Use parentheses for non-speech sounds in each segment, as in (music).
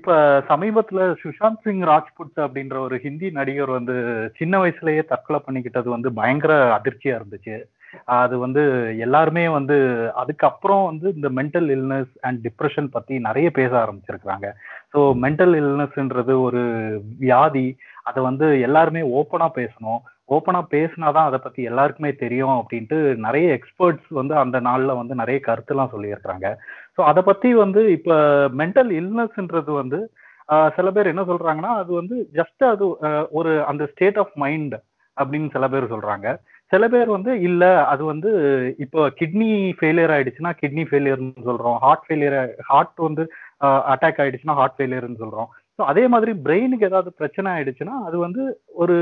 இப்ப சமீபத்துல சுஷாந்த் சிங் ராஜ்புட் அப்படின்ற ஒரு ஹிந்தி நடிகர் வந்து சின்ன வயசுலயே தற்கொலை பண்ணிக்கிட்டது வந்து பயங்கர அதிர்ச்சியா இருந்துச்சு. அது வந்து எல்லாருமே வந்து அதுக்கப்புறம் வந்து இந்த மென்டல் இல்னஸ் அண்ட் டிப்ரெஷன் பத்தி நிறைய பேச ஆரம்பிச்சிருக்கிறாங்க. ஸோ மென்டல் இல்னஸ்ன்றது ஒரு வியாதி. அதை வந்து எல்லாருமே ஓப்பனா பேசணும். ஓப்பனா பேசினாதான் அதை பற்றி எல்லாருக்குமே தெரியும் அப்படின்ட்டு நிறைய எக்ஸ்பர்ட்ஸ் வந்து அந்த நாளில் வந்து நிறைய கருத்துலாம் சொல்லியிருக்கிறாங்க. ஸோ அதை பற்றி வந்து இப்போ மென்டல் இல்னஸ்ன்றது வந்து சில பேர் என்ன சொல்கிறாங்கன்னா அது வந்து ஜஸ்ட் அது ஒரு அந்த ஸ்டேட் ஆஃப் மைண்ட் அப்படின்னு சில பேர் சொல்கிறாங்க சில பேர் வந்து இல்லை அது வந்து இப்போ கிட்னி ஃபெயிலியர் ஆயிடுச்சுன்னா கிட்னி ஃபெயிலியர்னு சொல்கிறோம் ஹார்ட் ஃபெயிலியர் ஹார்ட் வந்து அட்டாக் ஆயிடுச்சுன்னா ஹார்ட் ஃபெயிலியர்னு சொல்கிறோம் ஸோ அதே மாதிரி பிரெயினுக்கு ஏதாவது பிரச்சனை ஆயிடுச்சுன்னா அது வந்து ஒரு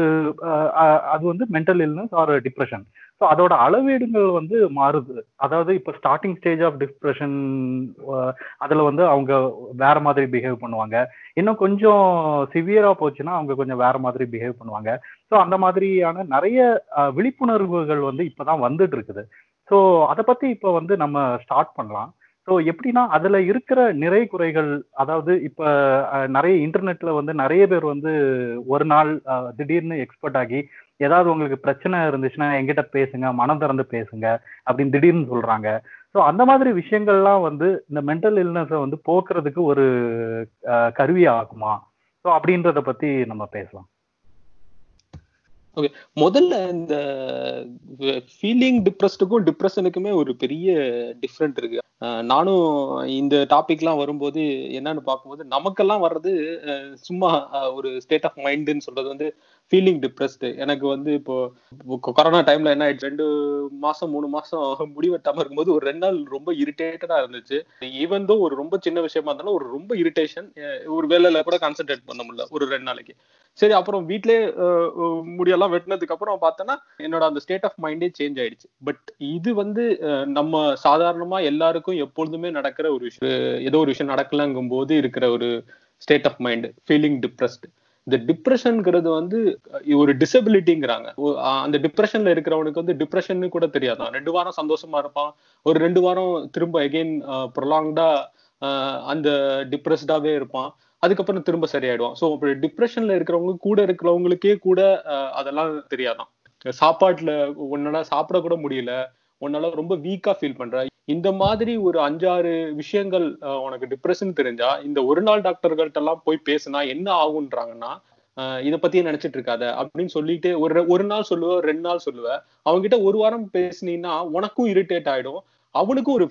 அது வந்து mental illness or depression so அதோட அளவீடுகள் வந்து மாறுது. அதாவது இப்போ ஸ்டார்டிங் ஸ்டேஜ் ஆஃப் டிப்ரெஷன் அதில் வந்து அவங்க வேற மாதிரி பிஹேவ் பண்ணுவாங்க. இன்னும் கொஞ்சம் சிவியராக போச்சுன்னா அவங்க கொஞ்சம் வேற மாதிரி பிஹேவ் பண்ணுவாங்க. ஸோ அந்த மாதிரியான நிறைய விழிப்புணர்வுகள் வந்து இப்போ தான் வந்துட்டு இருக்குது. ஸோ அதை பற்றி இப்போ வந்து நம்ம ஸ்டார்ட் பண்ணலாம். ஸோ எப்படின்னா அதில் இருக்கிற நிறை குறைகள் அதாவது இப்போ நிறைய இன்டர்நெட்டில் வந்து நிறைய பேர் வந்து ஒரு நாள் திடீர்னு எக்ஸ்பர்ட் ஆகி ஏதாவது உங்களுக்கு பிரச்சனை இருந்துச்சுன்னா எங்கிட்ட பேசுங்க மனம் திறந்து பேசுங்க அப்படின்னு திடீர்னு சொல்கிறாங்க ஸோ அந்த மாதிரி விஷயங்கள்லாம் வந்து இந்த மென்டல் இல்னஸை வந்து போக்குறதுக்கு ஒரு கருவி ஆகுமா? ஸோ அப்படின்றத பற்றி நம்ம பேசலாம். ஓகே முதல்ல இந்த ஃபீலிங் டிப்ரெஸ்டுக்கும் டிப்ரெஷனுக்குமே ஒரு பெரிய டிஃப்ரெண்ட் இருக்கு. நானும் இந்த டாபிக்லாம் வரும்போது என்னன்னு பார்க்கும்போது நமக்கெல்லாம் வர்றது அஹ் சும்மா ஒரு ஸ்டேட் ஆஃப் மைண்டுன்னு சொல்றது வந்து ஃபீலிங் டிப்ரெஸ்டு எனக்கு வந்து இப்போ கொரோனா டைம்ல என்ன ஆயிடுச்சு? ரெண்டு மாசம் மூணு மாசம் முடிவெட்டாம இருக்கும்போது ஒரு ரெண்டு நாள் ரொம்ப இரிட்டேட்டடா இருந்துச்சு. ஈவன் தோ ஒரு ரொம்ப சின்ன விஷயமா இருந்தாலும் ஒரு ரொம்ப இரிட்டேஷன் ஒரு வேலையில கூட கான்சென்ட்ரேட் பண்ண முடியல ஒரு ரெண்டு நாளைக்கு. சரி அப்புறம் வீட்லயே முடியெல்லாம் வெட்டினதுக்கு அப்புறம் பார்த்தோன்னா என்னோட அந்த ஸ்டேட் ஆஃப் மைண்டே சேஞ்ச் ஆயிடுச்சு. பட் இது வந்து நம்ம சாதாரணமா எல்லாருக்கும் எப்பொழுதுமே நடக்கிற ஒரு விஷயம். ஏதோ ஒரு விஷயம் நடக்கலங்கும் போது இருக்கிற ஒரு state of mind feeling depressed இந்த டிப்ரெஷன்ங்கிறது வந்து ஒரு டிசபிலிட்டிங்கிறாங்க அந்த டிப்ரெஷன்ல இருக்கிறவனுக்கு வந்து டிப்ரெஷன் கூட தெரியாதான் ரெண்டு வாரம் சந்தோஷமா இருப்பான். ஒரு ரெண்டு வாரம் திரும்ப எகெயின் ப்ரொலாங்டா அந்த டிப்ரெஸ்டாவே இருப்பான். அதுக்கப்புறம் திரும்ப சரியாயிடுவான். ஸோ அப்படி டிப்ரெஷன்ல இருக்கிறவங்க கூட இருக்கிறவங்களுக்கே கூட அஹ், அதெல்லாம் தெரியாதான். சாப்பாட்டுல உன்னால சாப்பிட கூட முடியல. உன்னால ரொம்ப வீக்கா ஃபீல் பண்ற. இந்த மாதிரி ஒரு அஞ்சாறு விஷயங்கள் உனக்கு டிப்ரெஷன் தெரிஞ்சா இந்த ஒரு நாள் டாக்டர்கள்ட்ட எல்லாம் போய் பேசினா என்ன ஆகுன்றாங்கன்னா அஹ், இத பத்தியே நினைச்சிட்டு இருக்காத அப்படின்னு சொல்லிட்டு ஒரு ஒரு நாள் சொல்லுவ ரெண்டு நாள் சொல்லுவ. அவங்க கிட்ட ஒரு வாரம் பேசுனீங்கன்னா உனக்கும் இரிட்டேட் ஆயிடும். அவனுக்கும் ஒரு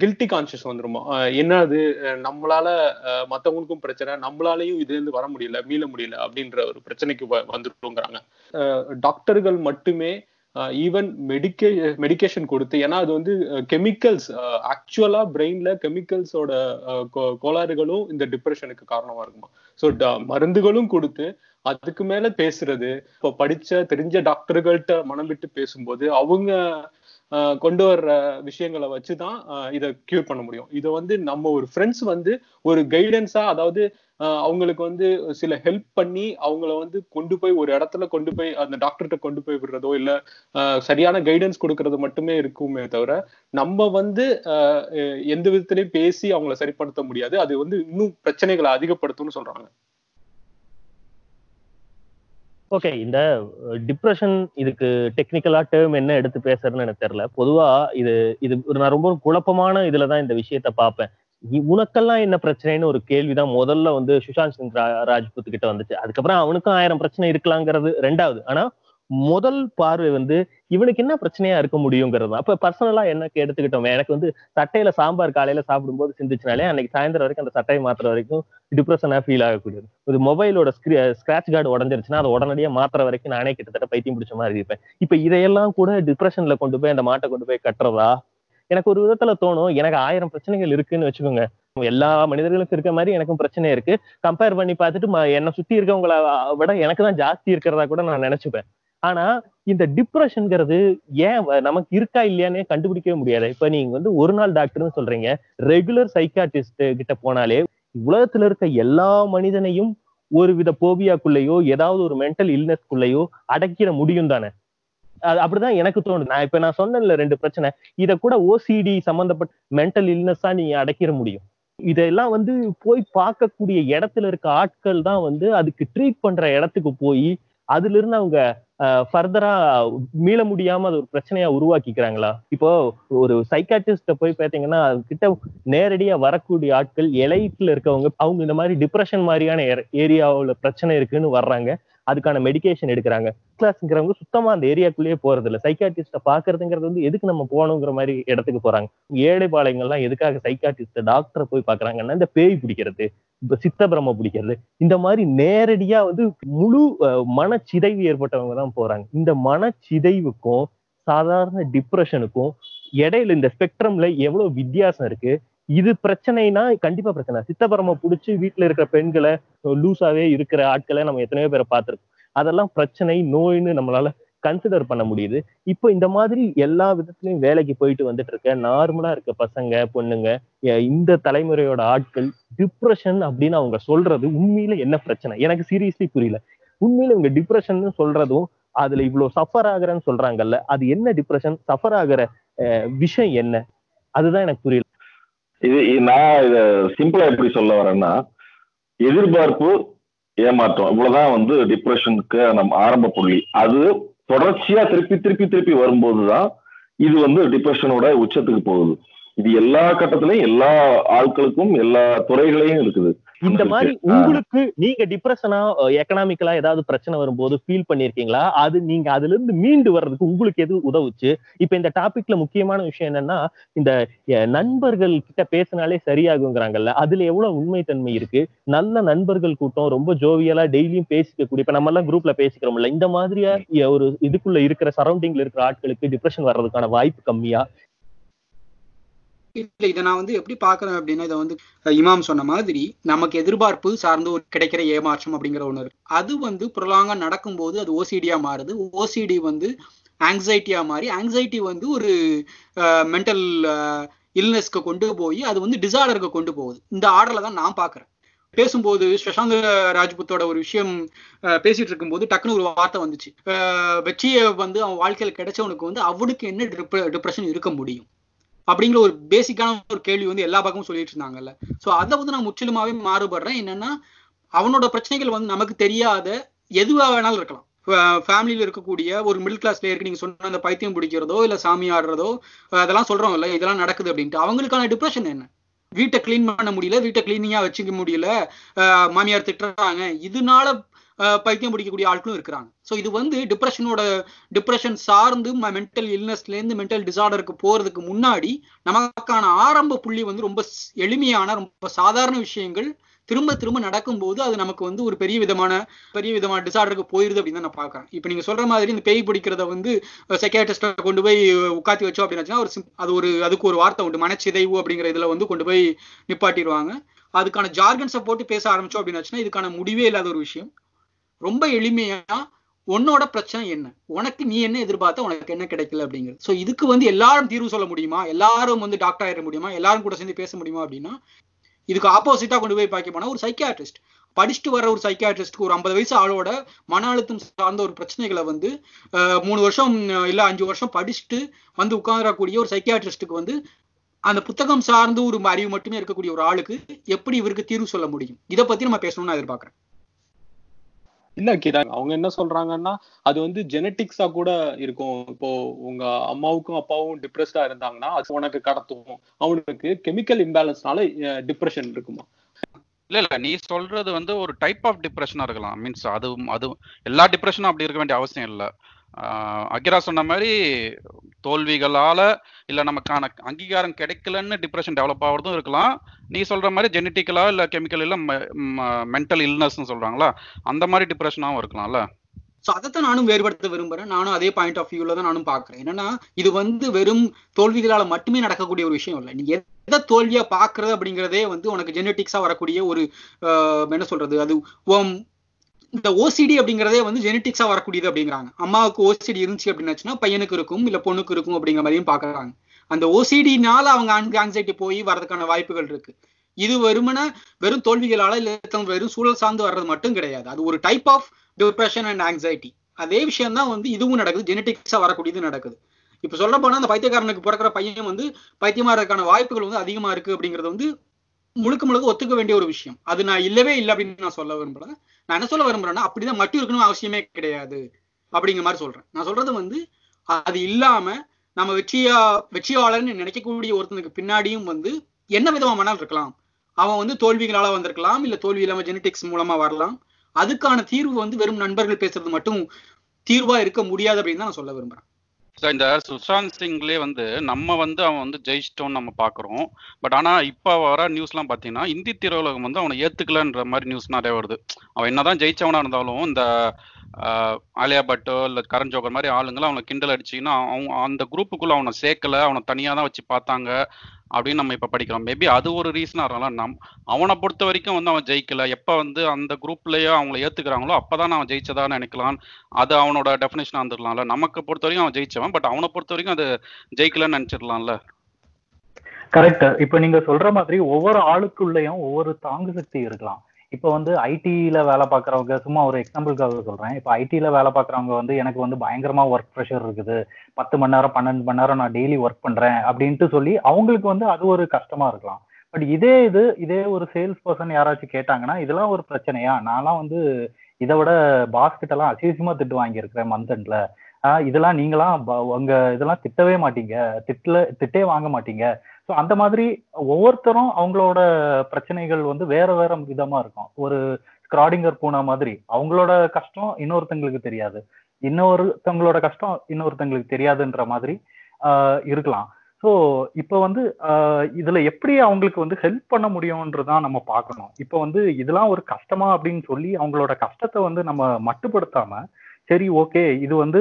கில்ட்டி கான்சியஸ் வந்துருமா? அஹ் என்னது அஹ் நம்மளால அஹ் மத்தவங்களுக்கும் பிரச்சனை நம்மளாலையும் இதுல இருந்து வர முடியல மீள முடியல அப்படின்ற ஒரு பிரச்சனைக்கு வ- வந்துருங்கிறாங்க. டாக்டர்கள் மட்டுமே ஈவன் மெடிக்கே மெடிகேஷன் கொடுத்து ஏன்னா அது வந்து கெமிக்கல்ஸ் ஆக்சுவலா பிரெயின்ல கெமிக்கல்ஸோட கோளாறுகளும் இந்த டிப்ரெஷனுக்கு காரணமா இருக்குமா. ஸோ மருந்துகளும் கொடுத்து அதுக்கு மேல பேசுறது இப்போ படிச்ச தெரிஞ்ச டாக்டர்கள்ட்ட மனம் விட்டு பேசும்போது அவங்க ஆஹ் கொண்டு வர்ற விஷயங்களை வச்சுதான் ஆஹ் இதை கியூர் பண்ண முடியும். இதை வந்து நம்ம ஒரு ஃப்ரெண்ட்ஸ் வந்து ஒரு கைடன்ஸா அதாவது அவங்களுக்கு வந்து சில ஹெல்ப் பண்ணி அவங்கள வந்து கொண்டு போய் ஒரு இடத்துல கொண்டு போய் அந்த டாக்டர்கிட்ட கொண்டு போய் விடுறதோ இல்ல ஆஹ் சரியான கைடன்ஸ் கொடுக்கறது மட்டுமே இருக்குமே தவிர நம்ம வந்து ஆஹ் எந்த விதத்திலையும் பேசி அவங்கள சரிப்படுத்த முடியாது. அது வந்து இன்னும் பிரச்சனைகளை அதிகப்படுத்தும்னு சொல்றாங்க. ஓகே இந்த டிப்ரெஷன் இதுக்கு டெக்னிக்கலா டேர்ம் என்ன எடுத்து பேசுறதுன்னு எனக்கு தெரியல. பொதுவா இது இது நான் ரொம்ப குழப்பமான இதுலதான் இந்த விஷயத்த பார்ப்பேன். உனக்கெல்லாம் என்ன பிரச்சனைன்னு ஒரு கேள்விதான் முதல்ல வந்து சுஷாந்த் சிங் ராஜ்புத் கிட்ட வந்துச்சு. அதுக்கப்புறம் அவனுக்கும் ஆயிரம் பிரச்சனை இருக்கலாங்கிறது ரெண்டாவது. ஆனா முதல் பார்வை வந்து இவனுக்கு என்ன பிரச்சனையா இருக்க முடியுங்கிறது அப்ப பர்சனலா என்ன எடுத்துக்கிட்டோம் எனக்கு வந்து சட்டையில சாம்பார் காலையில சாப்பிடும்போது சிந்திச்சினாலே அன்னைக்கு சாயந்தரம் வரைக்கும் அந்த சட்டையை மாத்துற வரைக்கும் டிப்ரெஷனா ஃபீல் ஆகக்கூடியது. ஒரு மொபைலோட ஸ்கிராச் கார்டு உடஞ்சிருச்சுன்னா அதை உடனடியா மாத்துற வரைக்கும் நானே கிட்டத்தட்ட பைத்தியம் பிடிச்ச மாதிரி இருப்பேன். இப்ப இதையெல்லாம் கூட டிப்ரெஷன்ல கொண்டு போய் அந்த மாட்டை கொண்டு போய் கட்டுறதா? எனக்கு ஒரு விதத்துல தோணும் எனக்கு ஆயிரம் பிரச்சனைகள் இருக்குன்னு வச்சுக்கோங்க. எல்லா மனிதர்களுக்கும் இருக்க மாதிரி எனக்கும் பிரச்சனை இருக்கு. கம்பேர் பண்ணி பார்த்துட்டு ம- என்னை சுத்தி இருக்கவங்கள விட எனக்கு தான் ஜாஸ்தி இருக்கிறதா கூட நான் நினைச்சுப்பேன். ஆனா இந்த டிப்ரெஷன்ங்கிறது ஏன் நமக்கு இருக்கா இல்லையானே கண்டுபிடிக்கவே முடியாது. இப்ப நீங்க வந்து ஒரு நாள் டாக்டர்னு சொல்றீங்க. ரெகுலர் சைக்காட்டிஸ்ட் கிட்ட போனாலே உலகத்துல இருக்க எல்லா மனிதனையும் ஒரு வித போபியாக்குள்ளேயோ ஏதாவது ஒரு மென்டல் இல்னஸ்க்குள்ளேயோ அடக்கிட முடியும் தானே. அப்படிதான் எனக்கு தோணுது. நான் இப்ப நான் சொன்னேன்ல ரெண்டு பிரச்சனை. இதை கூட ஓசிடி சம்பந்தப்பட்ட மென்டல் இல்னஸா நீ அடைக்கிற முடியும். இதெல்லாம் வந்து போய் பார்க்கக்கூடிய இடத்துல இருக்க ஆட்கள் தான் வந்து அதுக்கு ட்ரீட் பண்ற இடத்துக்கு போய் அதுல இருந்து அவங்க ஃபர்தரா மீள முடியாம அது ஒரு பிரச்சனையா உருவாக்கிக்கிறாங்களா? இப்போ ஒரு சைக்காட்டிஸ்ட போய் பார்த்தீங்கன்னா கிட்ட நேரடியா வரக்கூடிய ஆட்கள் எலைட்ல இருக்கவங்க அவங்க இந்த மாதிரி டிப்ரெஷன் மாதிரியான ஏரியாவில் பிரச்சனை இருக்குன்னு வர்றாங்க. அதுக்கான மெடிகேஷன் எடுக்கிறாங்க. கிளாஸ்ங்கிறவங்க சுத்தமா அந்த ஏரியாக்குள்ளேயே போறது இல்ல சைக்காட்டிஸ்ட பாக்குறதுங்கிறது வந்து எதுக்கு நம்ம போகணுங்கிற மாதிரி இடத்துக்கு போறாங்க? ஏழை பாளையங்கள்லாம் எதுக்காக சைக்காட்டிஸ்ட டாக்டரை போய் பாக்குறாங்கன்னா இந்த பேய் பிடிக்கிறது சித்த பிரம்ம பிடிக்கிறது இந்த மாதிரி நேரடியா வந்து முழு மனச்சிதைவு ஏற்பட்டவங்க தான் போறாங்க. இந்த மனச்சிதைவுக்கும் சாதாரண டிப்ரெஷனுக்கும் இடையில இந்த ஸ்பெக்ட்ரம்ல எவ்வளவு வித்தியாசம் இருக்கு? இது பிரச்சனைனா கண்டிப்பா பிரச்சனை. சித்தபரம புடிச்சு வீட்டுல இருக்கிற பெண்களை லூஸாவே இருக்கிற ஆட்களை நம்ம எத்தனையோ பேரை பார்த்திருக்கோம். அதெல்லாம் பிரச்சனை நோய்னு நம்மளால கன்சிடர் பண்ண முடியுது. இப்போ இந்த மாதிரி எல்லா விதத்துலயும் வேலைக்கு போயிட்டு வந்துட்டு இருக்க நார்மலா இருக்க பசங்க பொண்ணுங்க இந்த தலைமுறையோட ஆட்கள் டிப்ரெஷன் அப்படின்னு அவங்க சொல்றது உண்மையில என்ன பிரச்சனை? எனக்கு சீரியஸ்லி புரியல. உண்மையில இவங்க டிப்ரெஷன் சொல்றதும் அதுல இவ்வளவு சஃபர் ஆகுறேன்னு சொல்றாங்கல்ல அது என்ன டிப்ரெஷன் சஃபர் ஆகுற விஷயம் என்ன? அதுதான் எனக்கு புரியல. இது நான் இத சிம்பிளா எப்படி சொல்ல வரேன்னா எதிர்பார்ப்பு ஏமாற்றம் இவ்வளவுதான் வந்து டிப்ரெஷனுக்கு நம்ம ஆரம்ப புள்ளி. அது தொடர்ச்சியா திருப்பி திருப்பி திருப்பி வரும்போதுதான் இது வந்து டிப்ரெஷனோட உச்சத்துக்கு போகுது. இது எல்லா கட்டத்திலையும் எல்லா ஆட்களுக்கும் எல்லா துறைகளையும் இருக்குது. இந்த மாதிரி உங்களுக்கு நீங்க டிப்ரெஷனா எக்கனாமிக்கலா ஏதாவது பிரச்சனை வரும்போது ஃபீல் பண்ணிருக்கீங்களா? அது நீங்க அதுல இருந்து மீண்டு வர்றதுக்கு உங்களுக்கு எது உதவுச்சு? இப்ப இந்த டாபிக்ல முக்கியமான விஷயம் என்னன்னா இந்த நண்பர்கள் கிட்ட பேசினாலே சரியாகுங்கிறாங்கல்ல. அதுல எவ்வளவு உண்மைத்தன்மை இருக்கு? நல்ல நண்பர்கள் கூட்டம் ரொம்ப ஜோவியலா டெய்லியும் பேசிக்கக்கூடிய இப்ப நம்ம எல்லாம் குரூப்ல பேசிக்கிறோம்ல இந்த மாதிரியா ஒரு இதுக்குள்ள இருக்கிற சரௌண்டிங்ல இருக்கிற ஆட்களுக்கு டிப்ரெஷன் வர்றதுக்கான வாய்ப்பு கம்மியா? இல்லை இதை நான் வந்து எப்படி பார்க்குறேன் அப்படின்னா இதை வந்து இமாம் சொன்ன மாதிரி நமக்கு எதிர்பார்ப்பு சார்ந்து ஒரு கிடைக்கிற ஏமாற்றம் அப்படிங்கிற ஒன்று இருக்கு. அது வந்து புரலாங்காக நடக்கும்போது அது ஓசிடியா மாறுது. ஓசிடி வந்து ஆங்ஸைட்டியா மாறி ஆங்ஸைட்டி வந்து ஒரு மென்டல் இல்னஸ்க்கு கொண்டு போய் அது வந்து டிசார்டருக்கு கொண்டு போகுது. இந்த ஆர்டரில் தான் நான் பார்க்குறேன். பேசும்போது ஸ்ரஷாந்த் ராஜ்புத்தோட ஒரு விஷயம் பேசிட்டு இருக்கும்போது டக்குன்னு ஒரு வார்த்தை வந்துச்சு. வெற்றியை வந்து அவன் வாழ்க்கையில் கிடைச்சவனுக்கு வந்து அவனுக்கு என்ன டிப்ரெஷன் இருக்க முடியும்? அப்படிங்கிற ஒரு பேசிக்கான ஒரு கேள்வி வந்து எல்லா பக்கமும் சொல்லிட்டு இருந்தாங்கல்ல. ஸோ அதை வந்து நான் முற்றிலுமாவே மாறுபடுறேன். என்னன்னா அவனோட பிரச்சனைகள் வந்து நமக்கு தெரியாத எதுவாக வேணாலும் இருக்கலாம். ஃபேமிலியில இருக்கக்கூடிய ஒரு மிடில் கிளாஸ் பிளேயருக்கு நீங்க சொன்ன அந்த பைத்தியம் பிடிக்கிறதோ இல்ல சாமி ஆடுறதோ அதெல்லாம் சொல்றோம்ல இதெல்லாம் நடக்குது அப்படின்ட்டு அவங்களுக்கான டிப்ரெஷன் என்ன? வீட்டை கிளீன் பண்ண முடியல வீட்டை கிளீனிங்கா வச்சுக்க முடியல மாமியார் திட்டுறாங்க. இதனால பைத்தியம் பிடிக்கக்கூடிய ஆட்களும் இருக்கிறாங்க. ஸோ இது வந்து டிப்ரெஷனோட டிப்ரெஷன் சார்ந்து மென்டல் இல்னஸ்லேருந்து மென்டல் டிசார்டருக்கு போகிறதுக்கு முன்னாடி நமக்கான ஆரம்ப புள்ளி வந்து ரொம்ப எளிமையான ரொம்ப சாதாரண விஷயங்கள் திரும்ப திரும்ப நடக்கும்போது அது நமக்கு வந்து ஒரு பெரிய விதமான பெரிய விதமான டிசார்டருக்கு போயிருது அப்படின்னு தான் நான் பார்க்குறேன். இப்போ நீங்கள் சொல்கிற மாதிரி இந்த பேய் பிடிக்கிறத வந்து செக்யாட்டிஸ்ட கொண்டு போய் உட்காத்தி வச்சோம் அப்படின்னு ஒரு அது ஒரு அதுக்கு ஒரு வார்த்தை உண்டு. மனச்சிதைவு அப்படிங்கிற இதில் வந்து கொண்டு போய் நிப்பாட்டிடுவாங்க. அதுக்கான ஜார்கன்ஸை போட்டு பேச ஆரம்பிச்சோம் அப்படின்னு இதுக்கான முடிவே இல்லாத ஒரு விஷயம். ரொம்ப எளிமையா உன்னோட பிரச்சனை என்ன? உனக்கு நீ என்ன எதிர்பார்த்த உனக்கு என்ன கிடைக்கல அப்படிங்கிறது. ஸோ இதுக்கு வந்து எல்லாரும் தீர்வு சொல்ல முடியுமா? எல்லாரும் வந்து டாக்டர் ஆயிட முடியுமா? எல்லாரும் கூட சேர்ந்து பேச முடியுமா அப்படின்னா இதுக்கு ஆப்போசிட்டா கொண்டு போய் பார்க்க போனா ஒரு சைக்கியாட்ரிஸ்ட் படிச்சுட்டு வர ஒரு சைக்கியாட்ரிஸ்ட்க்கு ஒரு ஐம்பது வயசு ஆளோட மன அழுத்தம் சார்ந்த ஒரு பிரச்சனைகளை வந்து மூணு வருஷம் இல்ல அஞ்சு வருஷம் படிச்சுட்டு வந்து உட்காந்துடக்கூடிய ஒரு சைக்கியாட்ரிஸ்டுக்கு வந்து அந்த புத்தகம் சார்ந்து ஒரு அறிவு மட்டுமே இருக்கக்கூடிய ஒரு ஆளுக்கு எப்படி இவருக்கு தீர்வு சொல்ல முடியும்? இதை பத்தி நம்ம பேசணும்னு நான் இல்ல கிராங் அவங்க என்ன சொல்றாங்கன்னா அது வந்து ஜெனட்டிக்ஸா கூட இருக்கும். இப்போ உங்க அம்மாவுக்கும் அப்பாவும் டிப்ரெஸ்டா இருந்தாங்கன்னா அது உனக்கு கடத்தும். அவனுக்கு கெமிக்கல் இம்பேலன்ஸ்னால டிப்ரெஷன் இருக்குமா? இல்ல இல்ல நீ சொல்றது வந்து ஒரு டைப் ஆஃப் டிப்ரெஷனா இருக்கலாம். மீன்ஸ் அது அது எல்லா டிப்ரெஷனும் அப்படி இருக்க வேண்டிய அவசியம் இல்லை. அகிரா சொன்ன மாதிரி தோல்விகளால இல்ல நமக்கான அங்கீகாரம் கிடைக்கலன்னு டிப்ரெஷன் டெவலப் ஆகிறதும் இருக்கலாம். நீ சொல்ற மாதிரி ஜெனட்டிக்கலா இல்ல கெமிக்கல் இல்ல மென்டல் இல்னஸ்னு சொல்றாங்களா? அந்த மாதிரி டிப்ரெஷனாகவும் இருக்கலாம்ல. ஸோ அதைத்தான் நானும் வேறுபடுத்த விரும்புகிறேன் நானும் அதே பாயிண்ட் ஆஃப் வியூவில் தான் நானும் பார்க்குறேன். என்னன்னா இது வந்து வெறும் தோல்விகளால் மட்டுமே நடக்கக்கூடிய ஒரு விஷயம் இல்லை. நீ எதை தோல்வியா பாக்குறது அப்படிங்கிறதே வந்து உனக்கு ஜெனட்டிக்ஸா வரக்கூடிய ஒரு என்ன சொல்றது? அது இந்த ஓசிடி அப்படிங்கிறதே வந்து ஜெனட்டிக்ஸா வரக்கூடியது அப்படிங்கிறாங்க. அம்மாவுக்கு ஓசிடி இருந்துச்சு அப்படின்னாச்சுன்னா பையனுக்கு இருக்கும் இல்ல பொண்ணுக்கு இருக்கும் அப்படிங்கிற மாதிரியும் பாக்குறாங்க அந்த ஓசிடினால அவங்க ஆங்ஸைட்டி போய் வரதுக்கான வாய்ப்புகள் இருக்கு. இது வெறுமன வெறும் தோல்விகளால இல்ல வெறும் சூழல் சார்ந்து வர்றது மட்டும் கிடையாது. அது ஒரு type of depression and anxiety அதே விஷயம் தான் வந்து இதுவும் நடக்குது. ஜெனட்டிக்ஸா வரக்கூடியது நடக்குது. இப்ப சொல்ல போனா அந்த பைத்தியக்காரனுக்கு பிறக்கிற பையன் வந்து பைத்தியமா இருக்கான வாய்ப்புகள் வந்து அதிகமா இருக்கு அப்படிங்கிறது வந்து முழுக்க முழுக்க ஒத்துக்க வேண்டிய ஒரு விஷயம். அது நான் இல்லவே இல்லை அப்படின்னு நான் சொல்ல விரும்பல. நான் என்ன சொல்ல விரும்புறேன்னா அப்படிதான் மட்டும் இருக்கணும் அவசியமே கிடையாது அப்படிங்கிற மாதிரி சொல்றேன். நான் சொல்றது வந்து அது இல்லாம நம்ம வெற்றியா வெற்றியாளர்னு நினைக்கக்கூடிய ஒருத்தனுக்கு பின்னாடியும் வந்து என்ன விதமா வேணாலும் இருக்கலாம். அவன் வந்து தோல்விகளால வந்திருக்கலாம் இல்ல தோல்வி இல்லாம ஜெனடிக்ஸ் மூலமா வரலாம். அதுக்கான தீர்வு வந்து வெறும் நண்பர்கள் பேசுறது மட்டும் தீர்வா இருக்க முடியாது அப்படின்னு தான் நான் சொல்ல விரும்புறேன். இந்த சுஷாந்த் சிங்லேயே வந்து நம்ம வந்து அவன் வந்து ஜெயிச்சிட்டோம்னு நம்ம பார்க்குறோம் பட் ஆனா இப்போ வர நியூஸ்லாம் பார்த்தீங்கன்னா இந்தி திரையுலகம் வந்து அவனை ஏத்துக்கலன்ற மாதிரி நியூஸ் நிறைய வருது. அவன் என்னதான் ஜெயிச்சவனா இருந்தாலும் இந்த ஆலியா பட்டோ இல்லை கரண் ஜோகர் மாதிரி ஆளுங்களை அவனை கிண்டல் அடிச்சிங்கன்னா அவங்க அந்த குரூப்புக்குள்ள அவனை சேர்க்கல அவனை தனியாக தான் வச்சு பார்த்தாங்க. அப்படின்னு நம்ம இப்போ படிக்கிறோம். மேபி அது ஒரு ரீசனாக இருக்கலாம் நம் அவனை பொறுத்த வரைக்கும் வந்து அவன் ஜெயிக்கல. எப்போ வந்து அந்த குரூப்லயே அவங்கள ஏத்துக்கிறாங்களோ அப்பதான் அவன் ஜெயிச்சதா நினைக்கலாம். அது அவனோட டெஃபினேஷனாக இருந்துடலாம்ல நமக்கு பொறுத்த வரைக்கும் அவன் ஜெயிச்சவன். பட் அவனை பொறுத்த வரைக்கும் அது ஜெயிக்கலன்னு நினச்சிடலாம்ல. கரெக்ட் இப்ப நீங்க சொல்ற மாதிரி ஒவ்வொரு ஆளுக்குள்ளேயும் ஒவ்வொரு தாங்கு சக்தி இருக்கலாம். இப்போ வந்து ஐடியில் வேலை பார்க்குறவங்க சும்மா ஒரு எக்ஸாம்பிளுக்காக சொல்றேன். இப்போ ஐடியில் வேலை பார்க்குறவங்க வந்து எனக்கு வந்து பயங்கரமா ஒர்க் ப்ரெஷர் இருக்குது. பத்து மணி நேரம் பன்னெண்டு மணி நேரம் நான் டெய்லி ஒர்க் பண்றேன் அப்படின்ட்டு சொல்லி அவங்களுக்கு வந்து அது ஒரு கஷ்டமா இருக்கலாம். பட் இதே இது இதே ஒரு சேல்ஸ் பர்சன் யாராச்சும் கேட்டாங்கன்னா இதெல்லாம் ஒரு பிரச்சனையா? நான்லாம் வந்து இதை விட பாஸ் கிட்ட எல்லாம் திட்டு வாங்கியிருக்கிறேன் மந்த் எண்ட்ல இதெல்லாம் நீங்களாம் உங்க இதெல்லாம் திட்டவே மாட்டீங்க. திட்டல திட்டே வாங்க மாட்டீங்க. ஸோ அந்த மாதிரி ஒவ்வொருத்தரும் அவங்களோட பிரச்சனைகள் வந்து வேற வேற விதமா இருக்கும். ஒரு ஸ்க்ராடிங்கர் பூனா மாதிரி அவங்களோட கஷ்டம் இன்னொருத்தங்களுக்கு தெரியாது. இன்னொருத்தவங்களோட கஷ்டம் இன்னொருத்தங்களுக்கு தெரியாதுன்ற மாதிரி இருக்கலாம். ஸோ இப்போ வந்து இதில் இதுல எப்படி அவங்களுக்கு வந்து ஹெல்ப் பண்ண முடியும்ன்றதான் நம்ம பார்க்கணும். இப்போ வந்து இதெல்லாம் ஒரு கஷ்டமா அப்படின்னு சொல்லி அவங்களோட கஷ்டத்தை வந்து நம்ம மட்டுப்படுத்தாம சரி ஓகே இது வந்து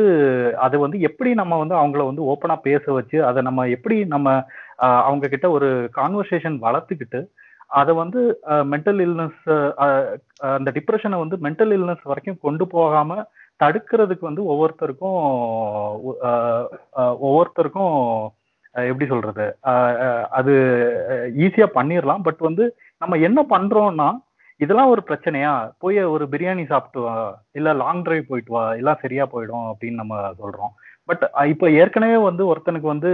அது வந்து எப்படி நம்ம வந்து அவங்கள வந்து ஓப்பனா பேச வச்சு அதை நம்ம எப்படி நம்ம அவங்க கிட்ட ஒரு கான்வர்சேஷன் வளர்த்துக்கிட்டு அதை வந்து மென்டல் இல்னஸ் அந்த டிப்ரெஷனை வந்து மென்டல் இல்னஸ் வரைக்கும் கொண்டு போகாம தடுக்கிறதுக்கு வந்து ஒவ்வொருத்தருக்கும் ஒவ்வொருத்தருக்கும் எப்படி சொல்றது அது ஈஸியா பண்ணிடலாம் பட் வந்து நம்ம என்ன பண்றோம்னா இதெல்லாம் ஒரு பிரச்சனையா? போய் ஒரு பிரியாணி சாப்பிட்டு வா இல்ல லாங் டிரைவ் போயிட்டு வா எல்லாம் சரியா போயிடும் அப்படின்னு நம்ம சொல்றோம். பட் uh, இப்போ ஏற்கனவே வந்து ஒருத்தனுக்கு வந்து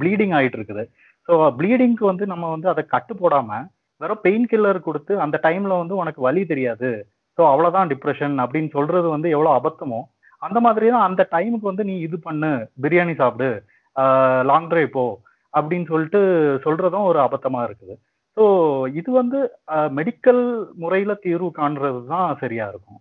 ப்ளீடிங் ஆயிட்டு இருக்குது ஸோ ப்ளீடிங்க்கு வந்து நம்ம வந்து அதை கட்டு போடாம வெறும் பெயின் கில்லர் கொடுத்து அந்த டைம்ல வந்து உனக்கு வலி தெரியாது. ஸோ அவ்வளோதான் டிப்ரெஷன் அப்படின்னு சொல்றது வந்து எவ்வளோ அபத்தமோ அந்த மாதிரி தான் அந்த டைமுக்கு வந்து நீ இது பண்ணு பிரியாணி சாப்பிடு லாங் டிரைவ் போ அப்படின்னு சொல்லிட்டு சொல்றதும் ஒரு அபத்தமாக இருக்குது. ஸோ இது வந்து மெடிக்கல் முறையில் தீர்வு காண்றது தான் சரியா இருக்கும்.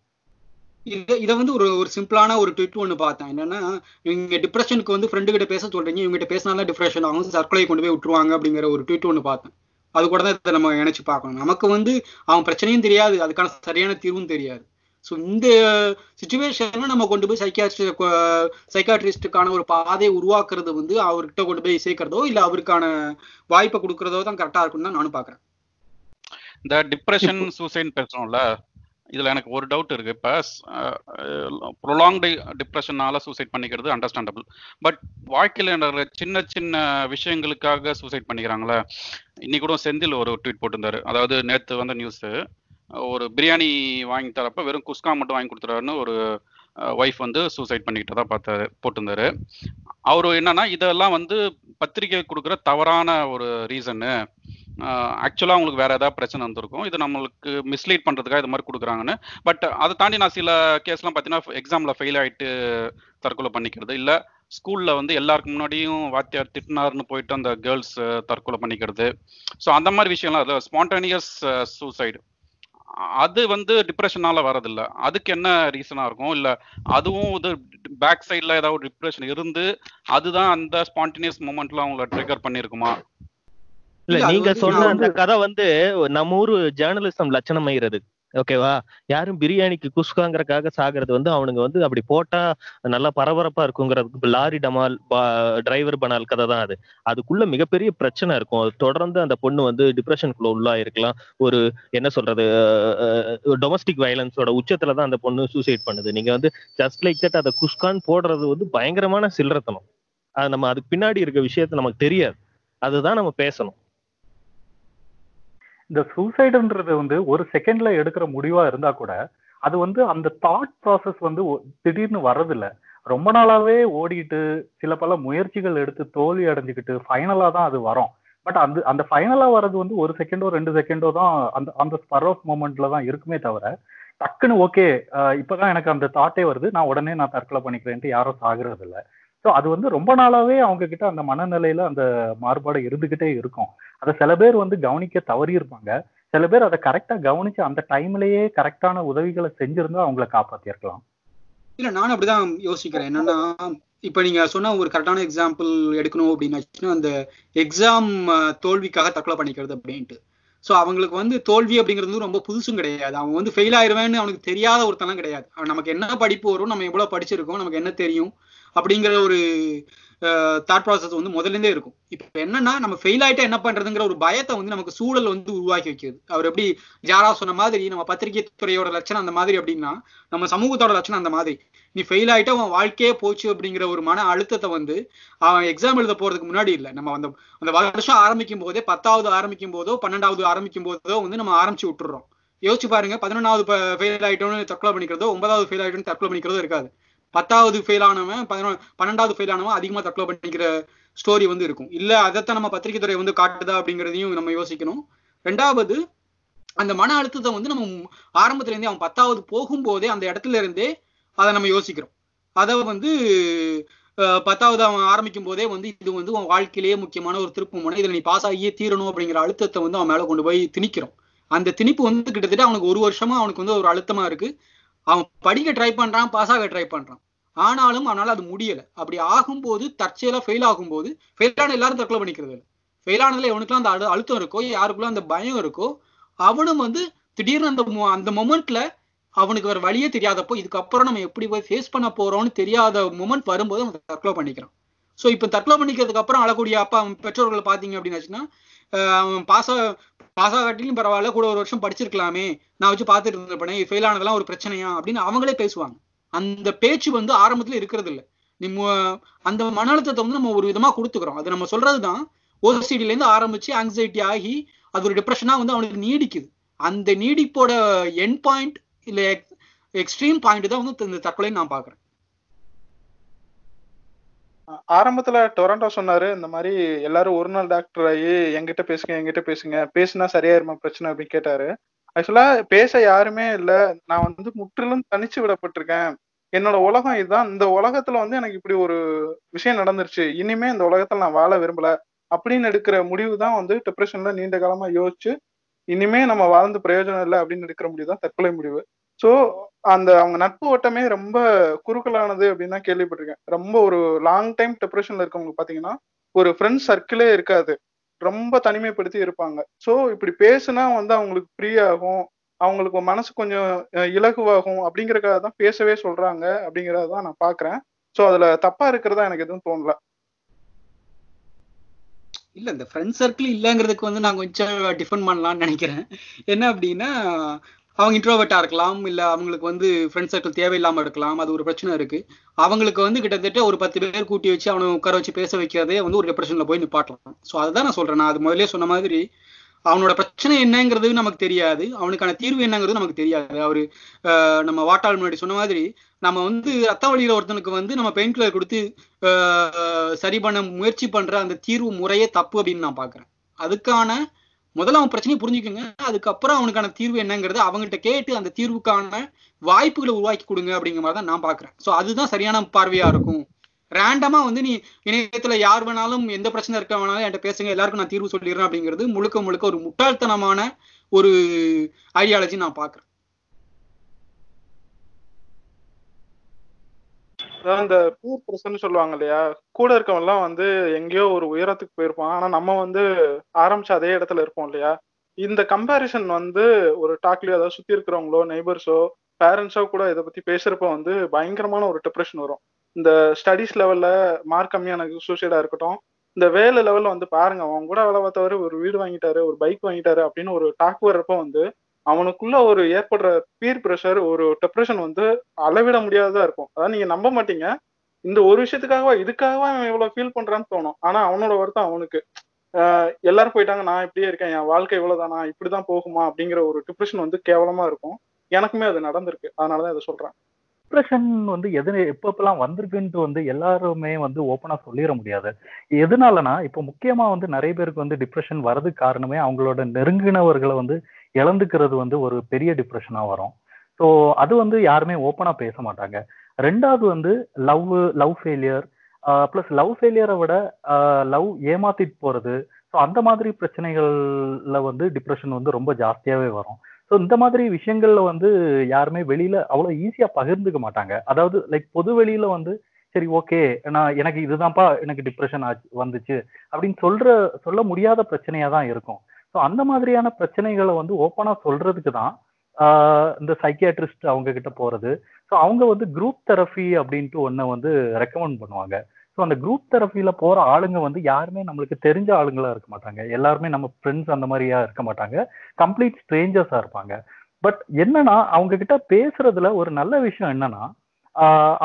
இத இத வந்து ஒரு ஒரு சிம்பிளான ஒரு ட்விட் ஒன்று பார்த்தேன். என்னன்னா இவங்க டிப்ரெஷனுக்கு வந்து ஃப்ரெண்டு கிட்ட பேச சொல்றீங்க இவங்க கிட்ட பேசினாலும் டிப்ரெஷன் ஆகும் தற்கொலை கொண்டு போய் விட்டுருவாங்க அப்படிங்கிற ஒரு ட்விட் ஒன்று பார்த்தேன். அது கூட தான் இதை நம்ம நினைச்சு பார்க்கணும். நமக்கு வந்து அவன் பிரச்சனையும் தெரியாது அதுக்கான சரியான தீர்வும் தெரியாது. ஸோ இந்த சுச்சுவேஷன்ல நம்ம கொண்டு போய் சைக்கியாட்ரிஸ்ட் சைக்காட்ரிஸ்டுக்கான ஒரு பாதையை உருவாக்குறது வந்து அவர்கிட்ட கொண்டு போய் சேர்க்கறதோ இல்லை அவருக்கான வாய்ப்பை கொடுக்கறதோ தான் கரெக்டாக இருக்கும்னு தான் நானும் பார்க்குறேன். இந்த டிப்ரெஷன் சூசைட் பேசுறோம்ல இதில் எனக்கு ஒரு டவுட் இருக்குது இப்போ ப்ரொலாங்டு டிப்ரெஷனால சூசைட் பண்ணிக்கிறது அண்டர்ஸ்டாண்டபிள் பட் வாழ்க்கையில் சின்ன சின்ன விஷயங்களுக்காக சூசைட் பண்ணிக்கிறாங்களே? இன்னைக்கு கூட செந்தில் ஒரு ட்வீட் போட்டிருந்தாரு. அதாவது நேற்று வந்த நியூஸு ஒரு பிரியாணி வாங்கி தரப்ப வெறும் குஸ்கா மட்டும் வாங்கி கொடுத்துறாருன்னு ஒரு ஒய்ஃப் வந்து சூசைட் பண்ணிக்கிட்டதா பார்த்தாரு போட்டிருந்தாரு. அவரு என்னன்னா இதெல்லாம் வந்து பத்திரிகை கொடுக்குற தவறான ஒரு ரீசன்னு ஆக்சுவலாக அவங்களுக்கு வேறு ஏதாவது பிரச்சனை வந்திருக்கும். இது நம்மளுக்கு மிஸ்லீட் பண்ணுறதுக்காக இது மாதிரி கொடுக்குறாங்கன்னு. பட் அதை தாண்டி நான் சில கேஸ்லாம் பார்த்தீங்கன்னா எக்ஸாமில் ஃபெயில் ஆகிட்டு தற்கொலை பண்ணிக்கிறது. இல்லை ஸ்கூலில் வந்து எல்லாருக்கு முன்னாடியும் வாத்தியார் திட்டினார்னு போயிட்டு அந்த கேர்ள்ஸ் தற்கொலை பண்ணிக்கிறது. ஸோ அந்த மாதிரி விஷயம்லாம் அது ஸ்பான்டேனியஸ் சூசைடு அது வந்து டிப்ரெஷனால வரதில்ல அதுக்கு என்ன ரீசனா இருக்கும்? இல்ல அதுவும் இது பேக் சைட்ல ஏதாவது டிப்ரெஷன் இருந்து அதுதான் அந்த ஸ்பான்டேனியஸ் மூமெண்ட்ல அவங்கள ட்ரிகர் பண்ணிருக்குமா இல்ல நீங்க சொன்ன அந்த கதை வந்து நம்ம ஊரு ஜேர்னலிசம் லட்சணமாயிறது ஓகேவா யாரும் பிரியாணிக்கு குஸ்காங்கிறக்காக சாகிறது வந்து அவனுங்க வந்து அப்படி போட்டா நல்லா பரபரப்பா இருக்குங்கிறதுக்கு லாரி டமால் டிரைவர் பனால் கதை தான் அது. அதுக்குள்ள மிகப்பெரிய பிரச்சனை இருக்கும். தொடர்ந்து அந்த பொண்ணு வந்து டிப்ரெஷனுக்குள்ள உள்ளா இருக்கலாம் ஒரு என்ன சொல்றது டொமஸ்டிக் வயலன்ஸோட உச்சத்துல தான் அந்த பொண்ணு சூசைட் பண்ணுது. நீங்க வந்து ஜஸ்ட் லைக் தட் அதை குஸ்கான் போடுறது வந்து பயங்கரமான சில்லறத்தனம். அது நம்ம அதுக்கு பின்னாடி இருக்க விஷயத்த நமக்கு தெரியாது. அதுதான் நம்ம பேசணும். இந்த சூசைடுன்றது வந்து ஒரு செகண்ட்ல எடுக்கிற முடிவா இருந்தா கூட அது வந்து அந்த தாட் ப்ராசஸ் வந்து திடீர்னு வர்றதில்ல. ரொம்ப நாளாவே ஓடிட்டு சில பல முயற்சிகள் எடுத்து தோல்வி அடைஞ்சுக்கிட்டு ஃபைனலா தான் அது வரும். பட் அந்த அந்த ஃபைனலா வர்றது வந்து ஒரு செகண்டோ ரெண்டு செகண்டோ தான் அந்த அந்த ஸ்பர் ஆஃப் மூமெண்ட்ல தான் இருக்குமே தவிர டக்குன்னு ஓகே இப்பதான் எனக்கு அந்த தாட்டே வருது. நான் உடனே நான் தற்கொலை பண்ணிக்கிறேன்ட்டு யாரும் சாகுறது இல்லை ஸோ அது வந்து ரொம்ப நாளாவே அவங்க கிட்ட அந்த மனநிலையில அந்த மாறுபாடு இருந்துகிட்டே இருக்கும். அதை சில பேர் வந்து கவனிக்க தவறி இருப்பாங்க. சில பேர் அதை கரெக்டா கவனிச்சு அந்த டைம்லயே கரெக்டான உதவிகளை செஞ்சிருந்தா அவங்கள காப்பாத்திருக்கலாம். இல்ல நானும் அப்படிதான் யோசிக்கிறேன். என்னன்னா இப்ப நீங்க சொன்ன ஒரு கரெக்டான எக்ஸாம்பிள் எடுக்கணும் அப்படின்னு அந்த எக்ஸாம் தோல்விக்காக தற்கொலை பண்ணிக்கிறது அப்படின்ட்டு. ஸோ அவங்களுக்கு வந்து தோல்வி அப்படிங்கிறது வந்து ரொம்ப புதுசும் கிடையாது. அவன் வந்து ஃபெயில் ஆயிருவேன்னு அவனுக்கு தெரியாத ஒருத்தனம் கிடையாது. நமக்கு என்ன படிப்பு வரும் நம்ம எவ்வளவு படிச்சிருக்கோம் நமக்கு என்ன தெரியும் அப்படிங்கிற ஒரு தாட் ப்ராசஸ் வந்து முதலேருந்தே இருக்கும். இப்போ என்னன்னா நம்ம ஃபெயில் ஆயிட்டா என்ன பண்றதுங்கிற ஒரு பயத்தை வந்து நமக்கு சூழல் வந்து உருவாக்கி வைக்கிறது. அவர் எப்படி ஜாரா சொன்ன மாதிரி நம்ம பத்திரிகை துறையோட லட்சணம் அந்த மாதிரி அப்படின்னா நம்ம சமூகத்தோட லட்சணம் அந்த மாதிரி. நீ ஃபெயில் ஆயிட்டா அவன் வாழ்க்கையே போச்சு அப்படிங்கிற ஒரு மன அழுத்தத்தை வந்து அவன் எக்ஸாம் எழுத போறதுக்கு முன்னாடி இல்லை. நம்ம அந்த அந்த வருஷம் ஆரம்பிக்கும் போதே பத்தாவது ஆரம்பிக்கும் போதோ பன்னெண்டாவது ஆரம்பிக்கும் போதோ வந்து நம்ம ஆரம்பிச்சு விட்டுறோம். யோசிச்சு பாருங்க பதினொன்றாவது ஃபெயில் ஆயிட்டோம்னு தற்கொலை பண்ணிக்கிறதோ ஒன்பதாவது ஃபெயில் ஆயிட்டோம்னு தற்கொலை பண்ணிக்கிறதோ இருக்காது. பத்தாவது ஃபெயில் ஆனவன் பதினொன்று பன்னெண்டாவது ஃபெயில் ஆனவன் அதிகமாக தற்கொலை பண்ணிக்கிற ஸ்டோரி வந்து இருக்கும். இல்லை அதைத்தான் நம்ம பத்திரிகை துறை வந்து காட்டுதா அப்படிங்கிறதையும் நம்ம யோசிக்கணும். ரெண்டாவது அந்த மன அழுத்தத்தை வந்து நம்ம ஆரம்பத்துல இருந்தே அவன் பத்தாவது போகும்போதே அந்த இடத்துல இருந்தே அதை நம்ம யோசிக்கிறோம். அதை வந்து பத்தாவது அவன் ஆரம்பிக்கும் போதே வந்து இது வந்து உன் வாழ்க்கையிலேயே முக்கியமான ஒரு திருப்பு முனை. இதில் நீ பாஸ் ஆகியே தீரணும் அப்படிங்கிற அழுத்தத்தை வந்து அவன் மேலே கொண்டு போய் திணிக்கிறோம். அந்த திணிப்பு வந்து கிட்டத்தட்ட அவனுக்கு ஒரு வருஷமா அவனுக்கு வந்து ஒரு அழுத்தமா இருக்கு. அவன் படிக்க ட்ரை பண்றான் பாஸ் ஆக ட்ரை பண்றான். ஆனாலும் அவனால் அது முடியல. அப்படி ஆகும்போது தற்செயலா ஃபெயில் ஆகும்போது ஃபெயிலான எல்லாரும் தற்கொலை பண்ணிக்கிறது இல்லை. ஃபெயில் எவனுக்குலாம் அந்த அழுத்தம் இருக்கோ யாருக்குள்ள அந்த பயம் இருக்கோ அவனும் வந்து திடீர்னு அந்த அந்த மொமெண்ட்ல அவனுக்கு வேற வழியே தெரியாதப்போ இதுக்கப்புறம் நம்ம எப்படி போய் ஃபேஸ் பண்ண போறோம்னு தெரியாத மொமெண்ட் வரும்போது அவன் தற்கொலை பண்ணிக்கிறான். ஸோ இப்போ தற்கொலை பண்ணிக்கிறதுக்கு அப்புறம் அழக்கூடிய அப்பா அவன் பெற்றோர்களை பார்த்தீங்க அப்படின்னாச்சுன்னா அவன் பாஸ் பாஸ் ஆகாட்டிலும் பரவாயில்ல கூட ஒரு வருஷம் படிச்சிருக்கலாமே. நான் வச்சு பார்த்துட்டு இருந்திருப்பேனே ஃபெயில் ஆனதெல்லாம் ஒரு பிரச்சனையா? அப்படின்னு அவங்களே பேசுவாங்க. அந்த பேச்சு வந்து ஆரம்பத்துல இருக்கிறது இல்லை நம்ம அந்த மன அழுத்தத்தை வந்து நம்ம ஒரு விதமா கொடுத்துக்கிறோம். அது நம்ம சொல்றதுதான். ஓசிடில இருந்து ஆரம்பிச்சு ஆங்ஸைட்டி ஆகி அது ஒரு டிப்ரெஷனா வந்து அவனுக்கு நீடிக்குது. அந்த நீடிப்போட என் பாயிண்ட் இல்ல எக்ஸ்ட்ரீம் பாயிண்ட் தான் வந்து இந்த தற்கொலைன்னு நான் பாக்குறேன் ஆரம்பத்துல டொரண்டோ சொன்னாரு இந்த மாதிரி எல்லாரும் ஒரு நாள் டாக்டர் ஆகி எங்கிட்ட பேசுங்க எங்கிட்ட பேசுங்க பேசுனா சரியாயிருமா பிரச்சனை அப்படின்னு கேட்டாரு. ஆக்சுவலா பேச யாருமே இல்ல. நான் வந்து முற்றிலும் தனிச்சு விடப்பட்டிருக்கேன். என்னோட உலகம் இதுதான். இந்த உலகத்துல வந்து எனக்கு இப்படி ஒரு விஷயம் நடந்துருச்சு. இனிமே இந்த உலகத்துல நான் வாழ விரும்பல அப்படின்னு எடுக்கிற முடிவு தான் வந்து டிப்ரெஷன்ல நீண்ட காலமா யோசிச்சு இனிமே நம்ம வாழ்ந்து பிரயோஜனம் இல்லை அப்படின்னு எடுக்கிற முடிவு தான் தற்கொலை முடிவு. ஸோ அந்த அவங்க நட்பு வட்டமே ரொம்ப குறுக்கலானது அப்படின்னு தான் கேள்விப்பட்டிருக்கேன். ரொம்ப ஒரு லாங் டைம் டிப்ரெஷன்ல இருக்கவங்க பாத்தீங்கன்னா ஒரு ஃப்ரெண்ட்ஸ் சர்க்கிளே இருக்காது. ரொம்ப தனிமைப்படுத்தி இருப்பாங்க. ஸோ இப்படி பேசுனா வந்து அவங்களுக்கு ஃப்ரீ ஆகும். அவங்களுக்கு மனசு கொஞ்சம் இலகுவாகும் அப்படிங்கறக்காக தான் பேசவே சொல்றாங்க அப்படிங்கறத தான் நான் பாக்குறேன். ஸோ அதுல தப்பா இருக்கிறதா எனக்கு எதுவும் தோணல. இல்ல இந்த ஃப்ரெண்ட் சர்க்கிள் இல்லைங்கிறதுக்கு வந்து நான் கொஞ்சம் டிஃபன் பண்ணலாம்னு நினைக்கிறேன். என்ன அப்படின்னா அவங்க இன்ட்ரோவர்ட்டா இருக்கலாம் இல்ல அவங்களுக்கு வந்து ஃப்ரெண்ட் சர்க்கிள் தேவையில்லாம இருக்கலாம் அது ஒரு பிரச்சனை இருக்கு. அவங்களுக்கு வந்து கிட்டத்தட்ட ஒரு பத்து பேர் கூட்டி வச்சு அவனை உட்கார வச்சு பேச வைக்கிறதே வந்து ஒரு டிப்ரெஷன்ல போய் நிப்பாட்டலாம். ஸோ அதுதான் நான் சொல்றேன். நான் அது முதலே சொன்ன மாதிரி அவனோட பிரச்சனை என்னங்கிறது நமக்கு தெரியாது. அவனுக்கான தீர்வு என்னங்கிறது நமக்கு தெரியாது. அவரு நம்ம வாட்டாள் முன்னாடி சொன்ன மாதிரி நம்ம வந்து ரத்த வழியில ஒருத்தனுக்கு வந்து நம்ம பெயின் கில்லர் கொடுத்து சரி பண்ண முயற்சி பண்ற அந்த தீர்வு முறையே தப்பு அப்படின்னு நான் பாக்குறேன் அதுக்கான முதல்ல அவன் பிரச்சனையை புரிஞ்சுக்கோங்க. அதுக்கப்புறம் அவனுக்கான தீர்வு என்னங்கிறது அவங்ககிட்ட கேட்டு அந்த தீர்வுக்கான வாய்ப்புகளை உருவாக்கி கொடுங்க அப்படிங்கிற மாதிரி தான் நான் பாக்குறேன் ஸோ அதுதான் சரியான பார்வையா இருக்கும். ரேண்டமா வந்து நீ இணையத்துல யார் வேணாலும் எந்த பிரச்சனை இருக்க வேணாலும் என்கிட்ட பேசுங்க எல்லாருக்கும் நான் தீர்வு சொல்லிடுறேன் அப்படிங்கிறது முழுக்க முழுக்க ஒரு முட்டாள்தனமான ஒரு ஐடியாலஜி நான் பாக்குறேன் இந்த பீர் பிரஷர்னு சொல்லுவாங்க இல்லையா? கூட இருக்கவன் எல்லாம் வந்து எங்கேயோ ஒரு உயரத்துக்கு போயிருப்பான். ஆனா நம்ம வந்து ஆரம்பிச்ச அதே இடத்துல இருப்போம் இல்லையா? இந்த கம்பாரிசன் வந்து ஒரு டாக்லயோ அதாவது சுத்தி இருக்கிறவங்களோ நெய்பர்ஸோ பேரண்ட்ஸோ கூட இதை பத்தி பேசுறப்ப வந்து பயங்கரமான ஒரு டிப்ரெஷன் வரும். இந்த ஸ்டடிஸ் லெவல்ல மார்க் கம்மியான சூசைடா இருக்கட்டும் இந்த வேலை லெவல்ல வந்து பாருங்க அவன் கூட வேலை பார்த்தவரு ஒரு வீடு வாங்கிட்டாரு ஒரு பைக் வாங்கிட்டாரு அப்படின்னு ஒரு டாக் வர்றப்ப வந்து அவனுக்குள்ள ஒரு ஏற்படுற பீர் ப்ரெஷர் ஒரு டெப்ரெஷன் வந்து அளவிட முடியாததா இருக்கும். அதாவது நீங்க நம்ப மாட்டீங்க. இந்த ஒரு விஷயத்துக்காகவா இதுக்காகவா அவன் இவ்வளவு ஃபீல் பண்றான்னு தோணும். ஆனா அவனோட வருத்தம் அவனுக்கு. எல்லாரும் போயிட்டாங்க. நான் இப்படியே இருக்கேன். என் வாழ்க்கை இவ்வளவுதானா. இப்படிதான் போகுமா அப்படிங்கிற ஒரு டிப்ரெஷன் வந்து கேவலமா இருக்கும். எனக்குமே அது நடந்திருக்கு. அதனாலதான் இதை சொல்றேன். டிப்ரெஷன் வந்து எது எப்பப்பெல்லாம் வந்திருக்குன்ட்டு வந்து எல்லாருமே வந்து ஓப்பனா சொல்லிட முடியாது. எதனாலனா இப்போ முக்கியமா வந்து நிறைய பேருக்கு வந்து டிப்ரெஷன் வரது காரணமே அவங்களோட நெருங்கினவர்களை வந்து இழந்துக்கிறது வந்து ஒரு பெரிய டிப்ரெஷனாக வரும். ஸோ அது வந்து யாருமே ஓப்பனாக பேச மாட்டாங்க. ரெண்டாவது வந்து love love failure plus love ஃபெயிலியரை விட லவ் ஏமாத்திட்டு போகிறது ஸோ அந்த மாதிரி பிரச்சனைகளில் வந்து டிப்ரெஷன் வந்து ரொம்ப ஜாஸ்தியாகவே வரும். ஸோ இந்த மாதிரி விஷயங்கள்ல வந்து யாருமே வெளியில் அவ்வளோ ஈஸியாக பகிர்ந்துக்க மாட்டாங்க. அதாவது லைக் பொது வெளியில் வந்து சரி ஓகே நான் எனக்கு இதுதான்ப்பா எனக்கு டிப்ரெஷன் ஆச்சு வந்துச்சு. அப்படின்னு சொல்ற சொல்ல முடியாத பிரச்சனையாக தான் இருக்கும். ஸோ அந்த மாதிரியான பிரச்சனைகளை வந்து ஓப்பனாக சொல்றதுக்கு தான் இந்த சைக்கியாட்ரிஸ்ட் அவங்க கிட்ட போறது. ஸோ அவங்க வந்து குரூப் தெரப்பி அப்படின்ட்டு ஒன்றை வந்து ரெக்கமெண்ட் பண்ணுவாங்க. ஸோ அந்த குரூப் தெரப்பியில போற ஆளுங்க வந்து யாருமே நம்மளுக்கு தெரிஞ்ச ஆளுங்களா இருக்க மாட்டாங்க. எல்லாருமே நம்ம ஃப்ரெண்ட்ஸ் அந்த மாதிரியா இருக்க மாட்டாங்க. கம்ப்ளீட் ஸ்ட்ரேஞ்சர்ஸா இருப்பாங்க. பட் என்னன்னா அவங்க கிட்ட பேசுறதுல ஒரு நல்ல விஷயம் என்னன்னா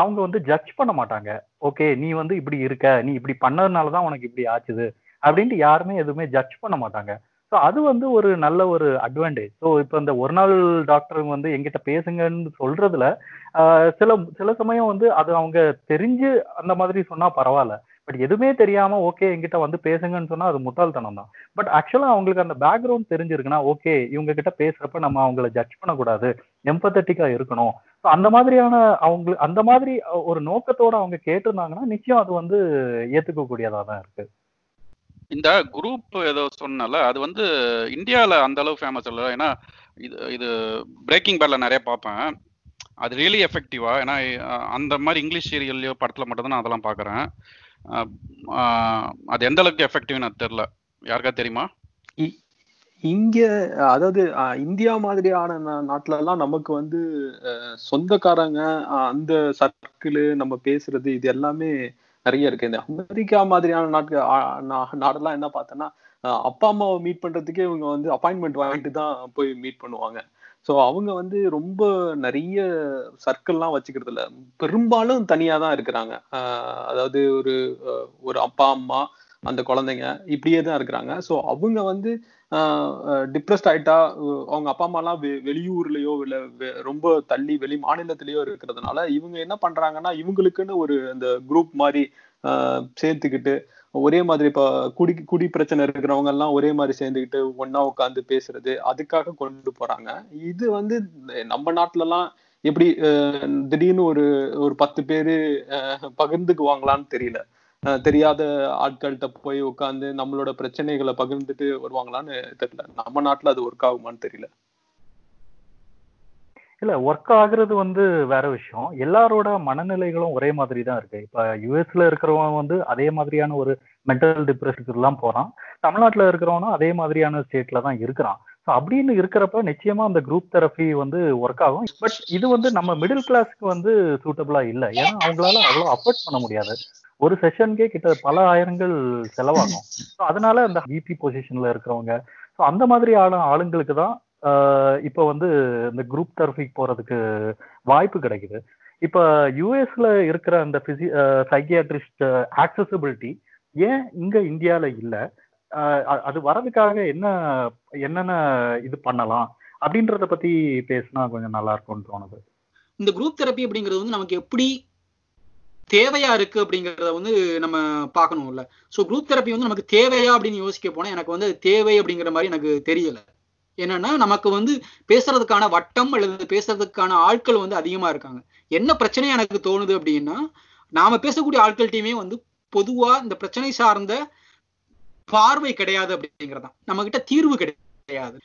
அவங்க வந்து ஜட்ஜ் பண்ண மாட்டாங்க. ஓகே நீ வந்து இப்படி இருக்க நீ இப்படி பண்ணதுனால தான் உனக்கு இப்படி ஆச்சுது அப்படின்ட்டு யாருமே எதுவுமே ஜட்ஜ் பண்ண மாட்டாங்க. ஸோ அது வந்து ஒரு நல்ல ஒரு அட்வான்டேஜ் ஸோ இப்போ இந்த ஒரு நாள் டாக்டர் வந்து எங்கிட்ட பேசுங்கன்னு சொல்றதுல சில சில சமயம் வந்து அது அவங்க தெரிஞ்சு அந்த மாதிரி சொன்னா பரவாயில்ல. பட் எதுவுமே தெரியாம ஓகே எங்கிட்ட வந்து பேசுங்கன்னு சொன்னா அது முட்டாள்தனம் தான். பட் ஆக்சுவலா அவங்களுக்கு அந்த பேக்ரவுண்ட் தெரிஞ்சிருக்குன்னா ஓகே இவங்க கிட்ட பேசுறப்ப நம்ம அவங்கள ஜட்ஜ் பண்ணக்கூடாது. எம்பத்தட்டிக்கா இருக்கணும். ஸோ அந்த மாதிரியான அவங்களுக்கு அந்த மாதிரி ஒரு நோக்கத்தோட அவங்க கேட்டிருந்தாங்கன்னா நிச்சயம் அது வந்து ஏத்துக்க கூடியதா தான் இருக்கு. இந்த குரூப் ஏதோ சொன்னால அது வந்து இந்தியாவில் அந்த அளவு ஃபேமஸ் இல்லை. ஏன்னா இது இது பிரேக்கிங் பேட்ல நிறைய பார்ப்பேன். அது ரியலி எஃபெக்டிவா ஏன்னா அந்த மாதிரி இங்கிலீஷ் சீரியல்லையோ படத்தில் மட்டும்தான் நான் அதெல்லாம் பார்க்குறேன். அது எந்த அளவுக்கு எஃபெக்டிவ்னு தெரில யாருக்கா தெரியுமா? இங்க அதாவது இந்தியா மாதிரியான நாட்டுல எல்லாம் நமக்கு வந்து சொந்தக்காரங்க அந்த சர்க்கிள் நம்ம பேசுறது இது எல்லாமே நிறைய இருக்கு. இந்த அமெரிக்கா மாதிரியான நாட்கள் நாடெல்லாம் என்ன பார்த்தோன்னா அப்பா அம்மாவை மீட் பண்றதுக்கே இவங்க வந்து அப்பாயின்மெண்ட் வாங்கிட்டு தான் போய் மீட் பண்ணுவாங்க. ஸோ அவங்க வந்து ரொம்ப நிறைய சர்க்கிள்லாம் வச்சுக்கிறது இல்லை. பெரும்பாலும் தனியாக தான் இருக்கிறாங்க. அதாவது ஒரு ஒரு அப்பா அம்மா அந்த குழந்தைங்க இப்படியே தான் இருக்கிறாங்க. ஸோ அவங்க வந்து டிப்ரெஸ்ட் ஆயிட்டா அவங்க அப்பா அம்மாலாம் வெளியூர்லயோ இல்லை ரொம்ப தள்ளி வெளி மாநிலத்திலயோ இருக்கிறதுனால இவங்க என்ன பண்றாங்கன்னா இவங்களுக்குன்னு ஒரு அந்த குரூப் மாதிரி சேர்த்துக்கிட்டு ஒரே மாதிரி இப்ப குடி குடி பிரச்சனை இருக்கிறவங்க எல்லாம் ஒரே மாதிரி சேர்ந்துக்கிட்டு ஒன்னா உட்காந்து பேசுறது அதுக்காக கொண்டு போறாங்க. இது வந்து நம்ம நாட்டுல எல்லாம் எப்படி திடீர்னு ஒரு ஒரு பத்து பேரு பகிர்ந்துக்குவாங்களான்னு தெரியல. தெரியாத ஆட்கள்கிட்ட போய் உட்காந்து நம்மளோட பிரச்சனைகளை பகிர்ந்துட்டு வருவாங்களான்னு தெரியல. நம்ம நாட்டுல அது ஒர்க் ஆகுமான்னு தெரியல. இல்ல ஒர்க் ஆகுறது வந்து வேற விஷயம். எல்லாரோட மனநிலைகளும் ஒரே மாதிரி தான் இருக்கு. இப்ப யூஎஸ்ல இருக்கிறவன் வந்து அதே மாதிரியான ஒரு மென்டல் டிப்ரெஷனுக்குலாம் போறான். தமிழ்நாட்டுல இருக்கிறவனும் அதே மாதிரியான ஸ்டேட்ல தான் இருக்கிறான். ஸோ அப்படின்னு இருக்கிறப்ப நிச்சயமா அந்த குரூப் தெரப்பி வந்து ஒர்க் ஆகும். பட் இது வந்து நம்ம மிடில் கிளாஸ்க்கு வந்து சூட்டபிளா இல்லை. ஏன்னா அவங்களால அவ்வளோ அஃபோர்ட் பண்ண முடியாது. ஒரு செஷனுக்கே கிட்ட பல ஆயிரங்கள் செலவாகும். ஸோ அதனால அந்த பிபி பொசிஷன்ல இருக்கிறவங்க ஸோ அந்த மாதிரி ஆளு ஆளுங்களுக்கு தான் இப்போ வந்து இந்த குரூப் தெரபிக்கு போறதுக்கு வாய்ப்பு கிடைக்குது. இப்போ யூஎஸ்ல இருக்கிற அந்த பிசி சைக்கியாட்ரிஸ்ட் ஆக்சசபிலிட்டி ஏன் இங்க இந்தியால இல்லை? அது வரதுக்காக என்ன என்னென்ன இது பண்ணலாம்? அப்படின்றத பத்தி பேசினா கொஞ்சம் நல்லா இருக்கும்னு தோணுது. இந்த குரூப் தெரப்பி அப்படிங்கிறது வந்து நமக்கு எப்படி தேவையா இருக்கு அப்படிங்கிறத வந்து நம்ம பார்க்கணும்ல. ஸோ குரூப் தெரப்பி வந்து நமக்கு தேவையா அப்படின்னு யோசிக்க போனா எனக்கு வந்து தேவை அப்படிங்கிற மாதிரி எனக்கு தெரியல. என்னன்னா நமக்கு வந்து பேசுறதுக்கான வட்டம் அல்லது பேசுறதுக்கான ஆட்கள் வந்து அதிகமா இருக்காங்க. என்ன பிரச்சனை எனக்கு தோணுது அப்படின்னா நாம பேசக்கூடிய ஆட்கள்கிட்டயுமே வந்து பொதுவா இந்த பிரச்சனை சார்ந்த பார்வை கிடையாது அப்படிங்கிறதான் நம்ம கிட்ட தீர்வு கிடையாது.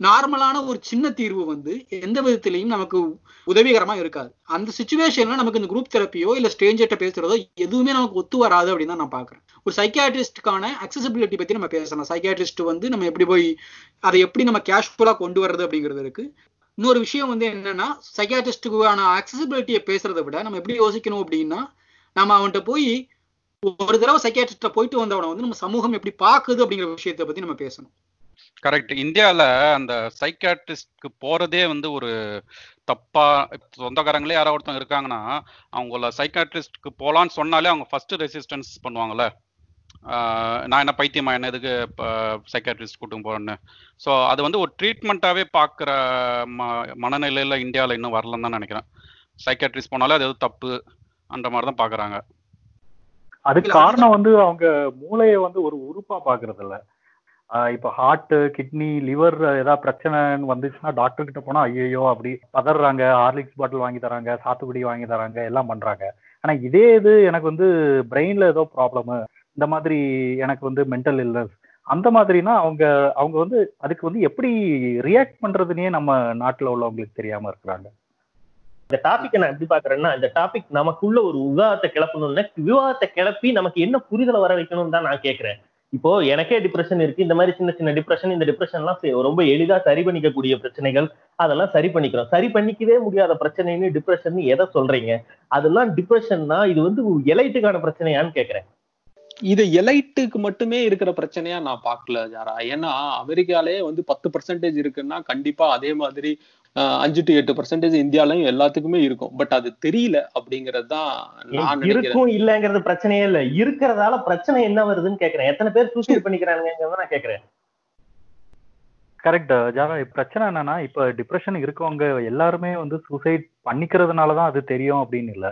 நார்மலான ஒரு சின்ன தீர்வு வந்து எந்த விதத்திலையும் நமக்கு உதவிகரமா இருக்காது. அந்த சுச்சுவேஷன்ல நமக்கு இந்த குரூப் தெரப்பியோ இல்ல ஸ்ட்ரேஞ்சர்கிட்ட பேசுறதோ எதுவுமே நமக்கு ஒத்து வராது அப்படின்னு தான் நான் பாக்குறேன் ஒரு சைக்கியாட்ரிஸ்டுக்கான அக்சசபிலிட்டி பத்தி நம்ம பேசலாம். சைக்கியாட்ரிஸ்ட் வந்து நம்ம எப்படி போய் அதை எப்படி நம்ம கேஷுவலா கொண்டு வர்றது அப்படிங்கிறது இருக்கு. இன்னொரு விஷயம் வந்து என்னன்னா சைக்கியாட்ரிஸ்டுக்கான அக்சசிபிலிட்டியை பேசுறதை விட நம்ம எப்படி யோசிக்கணும் அப்படின்னா நம்ம அவன்கிட்ட போய் ஒரு தடவை சைக்கியாட்ரிஸ்ட போயிட்டு வந்தவனை வந்து நம்ம சமூகம் எப்படி பாக்குது அப்படிங்கிற விஷயத்தை பத்தி நம்ம பேசணும். கரெக்ட் இந்தியாவில் அந்த சைக்காட்ரிஸ்ட்க்கு போறதே வந்து ஒரு தப்பா சொந்தக்காரங்களே யாராவது ஒருத்தவங்க இருக்காங்கன்னா அவங்கள சைக்காட்ரிஸ்ட்க்கு போலான்னு சொன்னாலே அவங்க ஃபர்ஸ்ட் ரெசிஸ்டன்ஸ் பண்ணுவாங்கல்ல. நான் என்ன பைத்தியமா என்ன எதுக்கு சைக்காட்ரிஸ்ட் கூட்டும் போறேன்னு. ஸோ அது வந்து ஒரு ட்ரீட்மெண்ட்டாகவே பார்க்குற ம மனநிலையில் இந்தியாவில் இன்னும் வரலன்னு தான் நினைக்கிறேன். சைக்காட்ரிஸ்ட் போனாலே அது எதுவும் தப்பு அந்த மாதிரி தான் பாக்குறாங்க அதுக்கு காரணம் வந்து அவங்க மூளையை வந்து ஒரு உறுப்பா பாக்குறது இல்ல இப்போ ஹார்ட் கிட்னி லிவர் ஏதாவது பிரச்சனைன்னு வந்துச்சுன்னா டாக்டர் கிட்ட போனா ஐயோ அப்படி பதறாங்க ஹார்லிக்ஸ் பாட்டில் வாங்கி தராங்க சாத்துக்குடி வாங்கி தராங்க எல்லாம் பண்றாங்க. ஆனா இதே இது எனக்கு வந்து பிரெயின்ல ஏதோ ப்ராப்ளமு இந்த மாதிரி எனக்கு வந்து மென்டல் இல்னஸ் அந்த மாதிரினா அவங்க அவங்க வந்து அதுக்கு வந்து எப்படி ரியாக்ட் பண்றதுனே நம்ம நாட்டில் உள்ளவங்களுக்கு தெரியாம இருக்கிறாங்க. இந்த டாபிக்கை நான் எப்படி பாக்குறேன்னா இந்த டாபிக் நமக்குள்ள ஒரு விவாதத்தை கிளப்பணும்னா விவாதத்தை கிளப்பி நமக்கு என்ன புரிதலை வர வைக்கணும்னு தான் நான் கேட்கிறேன். இப்போ எனக்கே டிப்ரெஷன் இருக்கு. இந்த மாதிரி சின்ன சின்ன டிப்ரெஷன் இந்த டிப்ரெஷன்லாம் எல்லாம் ரொம்ப எளிதா சரி பண்ணிக்கக்கூடிய பிரச்சனைகள் அதெல்லாம் சரி பண்ணிக்கிறோம். சரி பண்ணிக்கவே முடியாத பிரச்சனைன்னு டிப்ரெஷன் எதை சொல்றீங்க? அதெல்லாம் டிப்ரெஷன்னா இது வந்து எலைட்டுக்கான பிரச்சனையான்னு கேக்குறேன். இது எலைட்டுக்கு மட்டுமே இருக்கிற பிரச்சனையா நான் பார்க்கல ஜாரா. ஏன்னா அமெரிக்காலே வந்து பத்து பர்சன்டேஜ் இருக்குன்னா கண்டிப்பா அதே மாதிரி அஞ்சு டு எட்டு பர்சன்டேஜ் இந்தியாலயும் எல்லாத்துக்குமே இருக்கும். பட் அது தெரியல அப்படிங்கிறது தான் நான் நினைக்கிறேன். இருக்கும் இல்லங்கிறது பிரச்சனையே இல்ல. இருக்கிறதால பிரச்சனை என்ன வருதுன்னு கேக்குறேன். எத்தனை பேர் சூசைட் (laughs) பண்ணிக்கிறானுங்கிறத நான் கேக்குறேன். கரெக்ட் ஜாரா இப்ப பிரச்சனை என்னன்னா இப்ப டிப்ரெஷன் இருக்கவங்க எல்லாருமே வந்து சூசைட் பண்ணிக்கிறதுனால தான் அது தெரியும் அப்படின்னு இல்ல.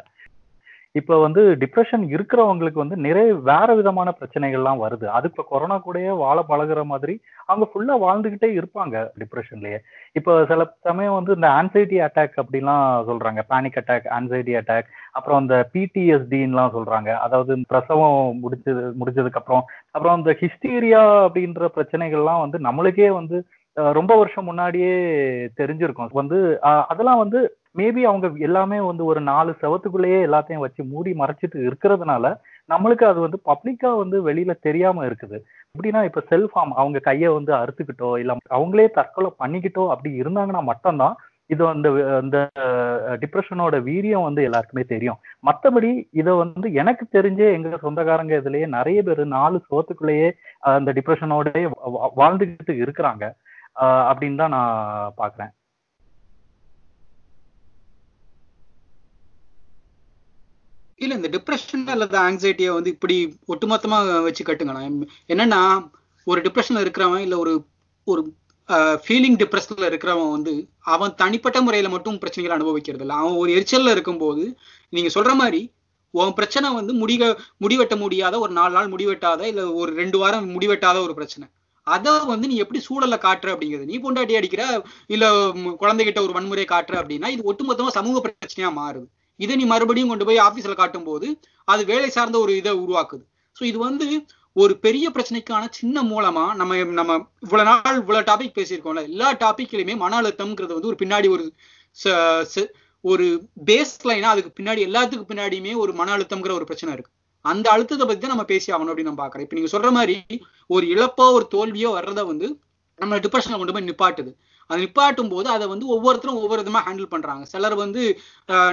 இப்போ வந்து டிப்ரெஷன் இருக்கிறவங்களுக்கு வந்து நிறைய வேற விதமான பிரச்சனைகள்லாம் வருது. அது இப்போ கொரோனா கூடயே வாழ பழகுற மாதிரி அவங்க ஃபுல்லா வாழ்ந்துகிட்டே இருப்பாங்க டிப்ரெஷன்லயே இப்போ சில சமயம் வந்து இந்த ஆன்சைட்டி அட்டாக் அப்படிலாம் சொல்றாங்க. பேனிக் அட்டாக் ஆன்சைட்டி அட்டாக் அப்புறம் இந்த பிடிஎஸ்டின்லாம் சொல்றாங்க. அதாவது பிரசவம் முடிச்சது முடிச்சதுக்கு அப்புறம் அப்புறம் இந்த ஹிஸ்டீரியா அப்படின்ற பிரச்சனைகள்லாம் வந்து நம்மளுக்கே வந்து ரொம்ப வருஷம் முன்னாடியே தெரிஞ்சிருக்கும். வந்து அதெல்லாம் வந்து மேபி அவங்க எல்லாமே வந்து ஒரு நாலு செவத்துக்குள்ளேயே எல்லாத்தையும் வச்சு மூடி மறைச்சிட்டு இருக்கிறதுனால நம்மளுக்கு அது வந்து பப்ளிக்கா வந்து வெளியில தெரியாம இருக்குது. எப்படின்னா இப்ப செல்ஃப் ஹார்ம் அவங்க கையை வந்து அறுத்துக்கிட்டோ இல்ல அவங்களே தற்கொலை பண்ணிக்கிட்டோ அப்படி இருந்தாங்கன்னா மட்டும்தான் இது அந்த அந்த டிப்ரெஷனோட வீரியம் வந்து எல்லாருக்குமே தெரியும். மற்றபடி இதை வந்து எனக்கு தெரிஞ்சே எங்க சொந்தக்காரங்க இதுலயே நிறைய பேர் நாலு சோத்துக்குள்ளேயே அந்த டிப்ரெஷனோடயே வா- வாழ்ந்துகிட்டு இருக்கிறாங்க. அப்படின்னு தான் நான் பாக்குறேன் இல்ல இந்த டிப்ரெஷன் அல்லது ஆங்ஸைட்டியை வந்து இப்படி ஒட்டுமொத்தமா வச்சு கட்டுங்கண்ணா. என்னன்னா ஒரு டிப்ரெஷன்ல இருக்கிறவன் இல்ல ஒரு ஒரு ஃபீலிங் டிப்ரெஷன்ல இருக்கிறவன் வந்து அவன் தனிப்பட்ட முறையில மட்டும் பிரச்சனைகளை அனுபவிக்கிறது இல்லை. அவன் ஒரு எரிச்சல்ல இருக்கும்போது நீங்க சொல்ற மாதிரி உன் பிரச்சனை வந்து முடிக முடிவெட்ட முடியாத ஒரு நாலு நாள் முடிவெட்டாத இல்ல ஒரு ரெண்டு வாரம் முடிவெட்டாத ஒரு பிரச்சனை. அதை வந்து நீ எப்படி சூழல்ல காட்டுற அப்படிங்கிறது? நீ பொண்டாட்டி அடிக்கிற இல்ல குழந்தைகிட்ட ஒரு வன்முறையை காட்டுற அப்படின்னா இது ஒட்டுமொத்தமா சமூக பிரச்சனையா மாறுது. இதை நீ மறுபடியும் கொண்டு போய் ஆபீஸ்ல காட்டும் போது அது வேலை சார்ந்த ஒரு இதை உருவாக்குது. ஸோ இது வந்து ஒரு பெரிய பிரச்சனைக்கான சின்ன மூலமா நம்ம நம்ம இவ்வளவு நாள் இவ்வளவு டாபிக் பேசியிருக்கோம்ல எல்லா டாபிக்லயுமே மன அழுத்தம்ங்கிறது வந்து ஒரு பின்னாடி ஒரு ச- ச- ஒரு பேஸ் லைனா அதுக்கு பின்னாடி எல்லாத்துக்கும் பின்னாடியுமே ஒரு மன அழுத்தம்ங்கிற ஒரு பிரச்சனை இருக்கு. அந்த அழுத்தத்தை பத்தி தான் நம்ம பேசி ஆகணும் அப்படின்னு நான் பாக்குறேன் இப்ப நீங்க சொல்ற மாதிரி ஒரு இழப்போ ஒரு தோல்வியோ வர்றத வந்து நம்ம டிப்ரெஷன்ல கொண்டு போய் நிப்பாட்டுது. அதை நிப்பாட்டும் போது அதை வந்து ஒவ்வொருத்தரும் ஒவ்வொரு விதமா ஹேண்டில் பண்றாங்க. சிலர் வந்து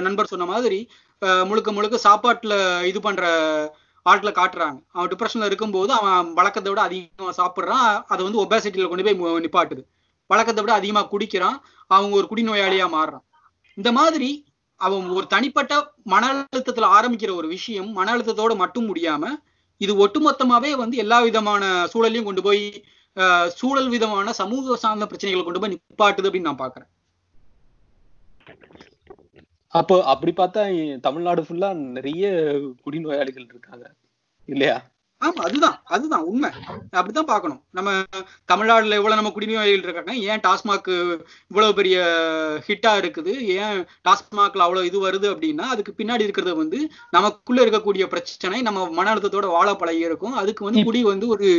நண்பர் சொன்ன மாதிரி முழுக்க முழுக்க சாப்பாட்டுல இது பண்ற ஆட்களை காட்டுறாங்க. அவன் டிப்ரெஷன்ல இருக்கும்போது அவன் வழக்கத்தை விட அதிகமா சாப்பிட்றான். அதை வந்து ஒபாசிட்டியில கொண்டு போய் நிப்பாட்டுது. வழக்கத்தை விட அதிகமா குடிக்கிறான். அவங்க ஒரு குடிநோயாளியா மாறுறான். இந்த மாதிரி அவன் ஒரு தனிப்பட்ட மன அழுத்தத்துல ஆரம்பிக்கிற ஒரு விஷயம் மன அழுத்தத்தோட மட்டும் முடியாம இது ஒட்டுமொத்தமாவே வந்து எல்லா விதமான சூழலையும் கொண்டு போய் சூழல் விதமான சமூக சார்ந்த பிரச்சனைகளை கொண்டு போய் நிப்பாட்டுது அப்படின்னு நான் பாக்குறேன் அப்போ அப்படி பார்த்தா தமிழ்நாடு ஃபுல்லா நிறைய குடிநோயாளிகள் இருக்காங்க இல்லையா? ஆமா அதுதான் அதுதான் உண்மை. அப்படித்தான் பார்க்கணும். நம்ம தமிழ்நாடுல இவ்வளவு நம்ம குடிநோயாளிகள் இருக்காங்க ஏன் டாஸ்மாக் இவ்வளவு பெரிய ஹிட்டா இருக்குது? ஏன் டாஸ்மாக்ல அவ்வளவு இது வருது அப்படின்னா அதுக்கு பின்னாடி இருக்கிறது வந்து நமக்குள்ள இருக்கக்கூடிய பிரச்சனை நம்ம மன அழுத்தத்தோட வாழ பழகி இருக்கும். அதுக்கு வந்து குடி வந்து ஒரு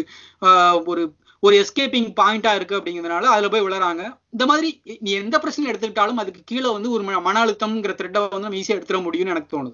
ஒரு ஒரு எஸ்கேப்பிங் பாயிண்டா இருக்கு அப்படிங்கிறதுனால அதுல போய் விழுறாங்க இந்த மாதிரி நீ எந்த பிரச்சனை எடுத்துக்கிட்டாலும் அதுக்கு கீழே வந்து ஒரு மன- மன அழுத்தம்ங்கிற த்ரெட்டை வந்து நம்ம ஈஸியா எடுத்துட முடியும்னு எனக்கு தோணுது.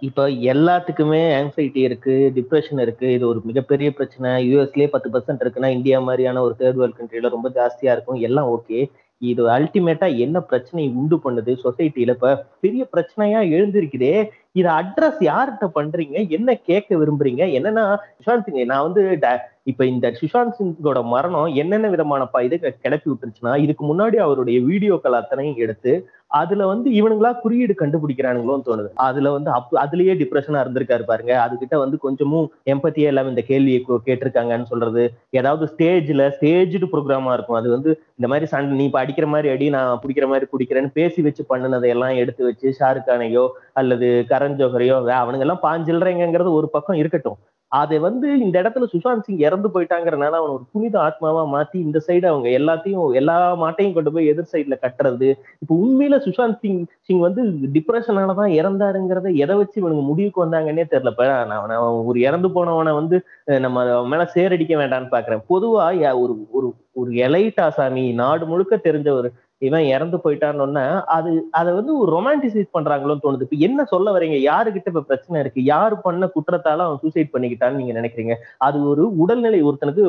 இப்ப எல்லாத்துக்குமே ஆங்ஸைட்டி இருக்கு டிப்ரெஷன் இருக்கு இது ஒரு மிகப்பெரிய பிரச்சனை. யூஎஸ்லயே பத்து பர்சன்ட் இருக்குன்னா இந்தியா மாதிரியான ஒரு தேர்ட் வேர்ல்ட் கண்ட்ரில ரொம்ப ஜாஸ்தியா இருக்கும். எல்லாம் ஓகே இது அல்டிமேட்டா என்ன பிரச்சனை உண்டு பண்ணுது சொசைட்டில இப்ப பெரிய பிரச்சனையா எழுந்திருக்குதே. இதை அட்ரஸ் யார்கிட்ட பண்றீங்க? என்ன கேட்க விரும்புறீங்க? என்னன்னா நான் வந்து ட- இப்ப இந்த சுஷாந்த் சிங்கோட மரணம் என்னென்ன விதமான இது கிளப்பி விட்டுருச்சுன்னா இதுக்கு முன்னாடி அவருடைய வீடியோக்கள் அத்தனையும் எடுத்து அதுல வந்து இவனுங்களா குறியீடு கண்டுபிடிக்கிறானுங்களோன்னு தோணுது. அதுல வந்து அப் அதுலயே டிப்ரெஷனா இருந்திருக்காரு பாருங்க. அதுகிட்ட வந்து கொஞ்சமும் எம்பத்தியே இல்லாம இந்த கேள்வியை கேட்டிருக்காங்கன்னு சொல்றது. ஏதாவது ஸ்டேஜ்ல ஸ்டேஜ்டு ப்ரோக்ராமா இருக்கும். அது வந்து இந்த மாதிரி சண்டை நீ இப்ப அடிக்கிற மாதிரி அடி நான் பிடிக்கிற மாதிரி பிடிக்கிறேன்னு பேசி வச்சு பண்ணுனதை எல்லாம் எடுத்து வச்சு ஷாருக்கானையோ அல்லது கரண் ஜோஹரையோ வே- அவனுங்க எல்லாம் பாஞ்சில்றேங்கிறது ஒரு பக்கம் இருக்கட்டும். அதை வந்து இந்த இடத்துல சுஷாந்த் சிங் இறந்து போயிட்டாங்கிறனால அவன் ஒரு புனித ஆத்மாவா மாத்தி இந்த சைடு அவங்க எல்லாத்தையும் எல்லா மாட்டையும் கொண்டு போய் எதிர் சைடுல கட்டுறது. இப்ப உண்மையில சுஷாந்த் சிங் சிங் வந்து டிப்ரெஷனாலதான் இறந்தாருங்கிறத எதை வச்சு இவனுங்க முடிவுக்கு வந்தாங்கன்னே தெரியல. இப்ப நான் ஒரு இறந்து போனவனை வந்து நம்ம அவன் மேல சேரடிக்க வேண்டாம்னு பாக்குறேன். பொதுவா யா- ஒரு ஒரு ஒரு எலைட் ஆசாமி நாடு முழுக்க தெரிஞ்ச ஒரு இவன் இறந்து போயிட்டான்னு அது அதை வந்து ஒரு ரொமான்டிசைஸ் பண்றாங்களோன்னு தோணுது. இப்ப என்ன சொல்ல வரீங்க? யாருகிட்ட இப்ப பிரச்சனை இருக்கு? யாரு பண்ண குற்றத்தால அவன் சூசைட் பண்ணிக்கிட்டான்னு நீங்க நினைக்கிறீங்க? அது ஒரு உடல்நிலை ஒருத்தனுக்கு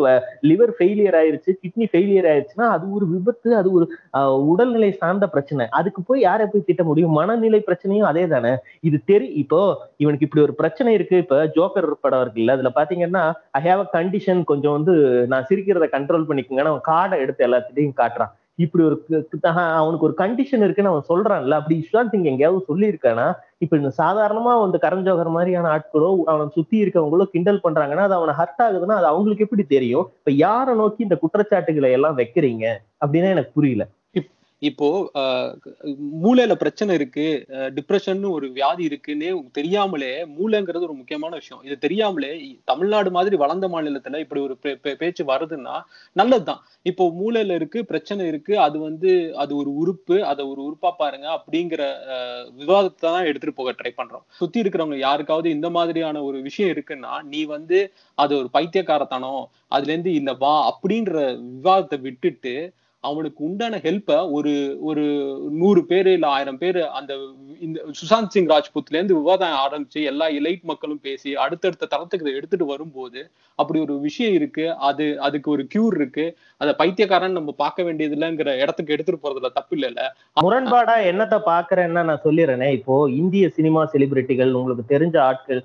லிவர் ஃபெயிலியர் ஆயிருச்சு கிட்னி ஃபெயிலியர் ஆயிருச்சுன்னா அது ஒரு விபத்து அது ஒரு உடல்நிலை சார்ந்த பிரச்சனை. அதுக்கு போய் யாரை போய் திட்ட முடியும்? மனநிலை பிரச்சனையும் அதே தானே. இது தெரி இப்போ இவனுக்கு இப்படி ஒரு பிரச்சனை இருக்கு. இப்ப ஜோக்கர் படம் இருக்குல்ல அதுல பாத்தீங்கன்னா ஐ ஹேவ் அ கண்டிஷன் கொஞ்சம் வந்து நான் சிரிக்கிறத கண்ட்ரோல் பண்ணிக்கோங்கன்னு அவன் கார்டை எடுத்து எல்லாத்திட்டையும் காட்டுறான். இப்படி ஒரு அவனுக்கு ஒரு கண்டிஷன் இருக்குன்னு அவன் சொல்றான்ல. அப்படி சுஷாந்த் சிங் எங்கேயாவது சொல்லியிருக்கானா இப்ப இந்த சாதாரணமா வந்து கரண் ஜோகர் மாதிரியான ஆட்களோ அவனை சுத்தி இருக்கவங்களோ கிண்டல் பண்றாங்கன்னா அது அவனை ஹர்ட் ஆகுதுன்னா அது அவங்களுக்கு எப்படி தெரியும்? இப்ப யாரை நோக்கி இந்த குற்றச்சாட்டுகளை எல்லாம் வைக்கிறீங்க? அப்படின்னா எனக்கு புரியல. இப்போ மூளையில பிரச்சனை இருக்கு டிப்ரெஷன் ஒரு வியாதி இருக்குன்னு தெரியாமலே மூளைங்கிறது ஒரு முக்கியமான விஷயம். இது தெரியாமலே தமிழ்நாடு மாதிரி வளர்ந்த மாநிலத்துல இப்படி ஒரு பேச்சு வருதுன்னா நல்லதுதான். இப்போ மூளையில இருக்கு பிரச்சனை இருக்கு அது வந்து அது ஒரு உறுப்பு அதை ஒரு உறுப்பா பாருங்க அப்படிங்கிற விவாதத்தை தான் எடுத்துட்டு போக ட்ரை பண்றோம். சுத்தி இருக்கிறவங்க யாருக்காவது இந்த மாதிரியான ஒரு விஷயம் இருக்குன்னா நீ வந்து அது ஒரு பைத்தியக்காரத்தனம் அதுல இருந்து இல்ல வா அப்படின்ற விவாதத்தை விட்டுட்டு அவனுக்கு உண்டான ஹெல்ப்ப ஒரு ஒரு நூறு பேரு இல்ல ஆயிரம் பேரு அந்த இந்த சுசாந்த் சிங் ராஜ்புத்ல இருந்து விவாதம் ஆரம்பிச்சு எல்லா இலைட் மக்களும் பேசி அடுத்தடுத்த தளத்துக்கு இதை எடுத்துட்டு வரும்போது அப்படி ஒரு விஷயம் இருக்கு. அது அதுக்கு ஒரு கியூர் இருக்கு. அதை பைத்தியக்காரன் நம்ம பார்க்க வேண்டியது இல்லைங்கிற இடத்துக்கு எடுத்துட்டு போறதுல தப்பு இல்லைல்ல முரண்பாடா என்னத்த பாக்குறேன்னா நான் சொல்லிடுறேனே இப்போ இந்திய சினிமா செலிபிரிட்டிகள் உங்களுக்கு தெரிஞ்ச ஆட்கள்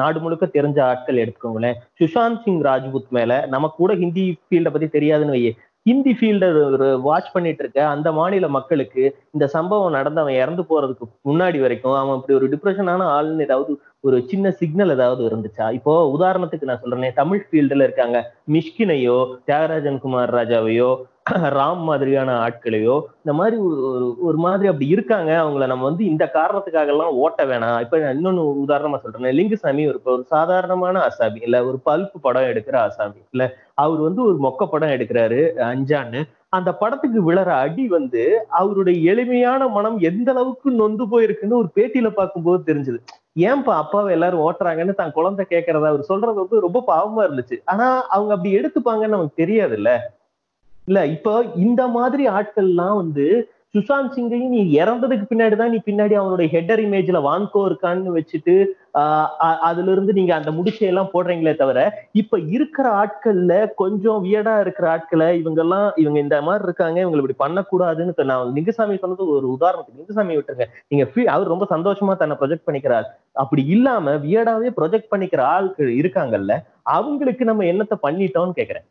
நாடு முழுக்க தெரிஞ்ச ஆட்கள் எடுத்துக்கோங்களேன். சுஷாந்த் சிங் ராஜ்புத் மேல நமக்கு கூட ஹிந்தி ஃபீல்ட பத்தி தெரியாதுன்னு வையே. ஹிந்தி ஃபீல்டர் ஒரு வாட்ச் பண்ணிட்டு இருக்க அந்த மாநில மக்களுக்கு இந்த சம்பவம் நடந்து அவன் இறந்து போறதுக்கு முன்னாடி வரைக்கும் அவன் இப்படி ஒரு டிப்ரெஷனான ஆள்னு ஏதாவது ஒரு சின்ன சிக்னல் ஏதாவது இருந்துச்சா? இப்போ உதாரணத்துக்கு நான் சொல்றேனே தமிழ் ஃபீல்டுல இருக்காங்க மிஷ்கினையோ தியாகராஜன் குமார் ராஜாவையோ ராம் மாதிரியான ஆட்களையோ இந்த மாதிரி ஒரு ஒரு- ஒரு மாதிரி அப்படி இருக்காங்க. அவங்கள நம்ம வந்து இந்த காரணத்துக்காக எல்லாம் ஓட்ட வேணாம். இப்ப நான் இன்னொன்னு உதாரணமா சொல்றேன். லிங்குசாமி ஒரு ஒரு சாதாரணமான ஆசாமி இல்ல ஒரு பல்ப் படம் எடுக்கிற ஆசாமி இல்ல. அவர் வந்து ஒரு மொக்க படம் எடுக்கிறாரு அஞ்சான்னு. அந்த படத்துக்கு விழற அடி வந்து அவருடைய எளிமையான மனம் எந்த அளவுக்கு நொந்து போயிருக்குன்னு ஒரு பேட்டியில பார்க்கும்போது தெரிஞ்சது. ஏன்பா அப்பாவை எல்லாரும் ஓட்டுறாங்கன்னு தான் குழந்தை கேட்கறத? அவர் சொல்றது வந்து ரொம்ப பாவமா இருந்துச்சு. ஆனா அவங்க அப்படி எடுத்துப்பாங்கன்னு நமக்கு தெரியாது இல்ல இப்போ இந்த மாதிரி ஆட்கள்லாம் வந்து சுஷாந்த் சிங்கையும் நீ இறந்ததுக்கு பின்னாடி தான் நீ பின்னாடி அவனுடைய ஹெட்டர் இமேஜ்ல வான்கோ இருக்கான்னு வச்சுட்டு ஆஹ் அதுல இருந்து நீங்க அந்த முடிச்சையெல்லாம் போடுறீங்களே தவிர இப்ப இருக்கிற ஆட்கள்ல கொஞ்சம் வியடா இருக்கிற ஆட்களை இவங்க எல்லாம் இவங்க இந்த மாதிரி இருக்காங்க இவங்க இப்படி பண்ணக்கூடாதுன்னு நான் லிங்கசாமி சொன்னது ஒரு உதாரணத்துக்கு லிங்கசாமி விட்டுருங்க. நீங்க அவர் ரொம்ப சந்தோஷமா தன்னை ப்ரொஜெக்ட் பண்ணிக்கிறார். அப்படி இல்லாம வியடாவே ப்ரொஜெக்ட் பண்ணிக்கிற ஆட்கள் இருக்காங்கல்ல அவங்களுக்கு நம்ம என்னத்த பண்ணிட்டோம்னு கேக்குறேன்.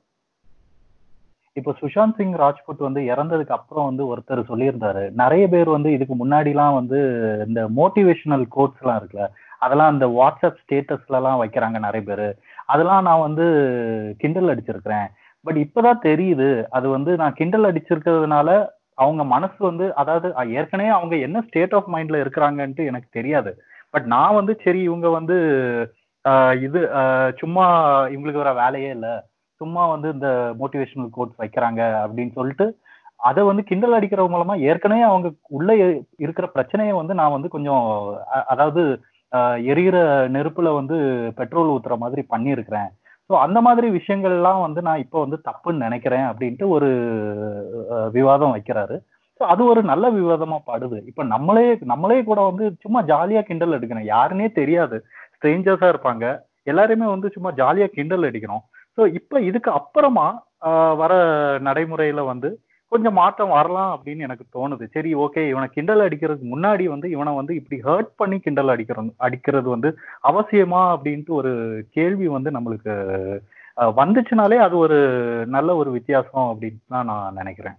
இப்போ சுஷாந்த் சிங் ராஜ்புட் வந்து இறந்ததுக்கு அப்புறம் வந்து ஒருத்தர் சொல்லியிருந்தாரு. நிறைய பேர் வந்து இதுக்கு முன்னாடிலாம் வந்து இந்த மோட்டிவேஷனல் கோட்ஸ் எல்லாம் இருக்குல்ல அதெல்லாம் அந்த வாட்ஸ்அப் ஸ்டேட்டஸ்லலாம் வைக்கிறாங்க நிறைய பேர். அதெல்லாம் நான் வந்து கிண்டல் அடிச்சிருக்கிறேன். பட் இப்போதான் தெரியுது அது வந்து நான் கிண்டல் அடிச்சிருக்கிறதுனால அவங்க மனசு வந்து அதாவது ஏற்கனவே அவங்க என்ன ஸ்டேட் ஆஃப் மைண்ட்ல இருக்கிறாங்கன்ட்டு எனக்கு தெரியாது. பட் நான் வந்து சரி இவங்க வந்து இது சும்மா இவங்களுக்கு வர வேலையே இல்லை. சும்மா வந்து இந்த மோட்டிவேஷனல் கோட்ஸ் வைக்கிறாங்க அப்படின்னு சொல்லிட்டு அதை வந்து கிண்டல் அடிக்கிறது மூலமா ஏற்கனவே அவங்க உள்ள இருக்கிற பிரச்சனையை வந்து நான் வந்து கொஞ்சம் அதாவது எரியிற நெருப்புல வந்து பெட்ரோல் ஊத்துற மாதிரி பண்ணியிருக்கிறேன். ஸோ அந்த மாதிரி விஷயங்கள்லாம் வந்து நான் இப்போ வந்து தப்புன்னு நினைக்கிறேன் அப்படின்ட்டு ஒரு விவாதம் வைக்கிறாரு. ஸோ அது ஒரு நல்ல விவாதமா படுது. இப்போ நம்மளே நம்மளே கூட வந்து சும்மா ஜாலியா கிண்டல் அடிக்கணும். யாருன்னே தெரியாது. ஸ்ட்ரேஞ்சர்ஸா இருப்பாங்க. எல்லாருமே வந்து சும்மா ஜாலியா கிண்டல் அடிக்கணும். ஸோ இப்போ இதுக்கு அப்புறமா வர நடைமுறையில வந்து கொஞ்சம் மாற்றம் வரலாம் அப்படின்னு எனக்கு தோணுது. சரி ஓகே இவனை கிண்டல் அடிக்கிறதுக்கு முன்னாடி வந்து இவனை வந்து இப்படி ஹர்ட் பண்ணி கிண்டல் அடிக்கிறது அடிக்கிறது வந்து அவசியமா அப்படின்ட்டு ஒரு கேள்வி வந்து நம்மளுக்கு வந்துச்சுனாலே அது ஒரு நல்ல ஒரு வித்தியாசம் அப்படின்னு தான் நான் நினைக்கிறேன்.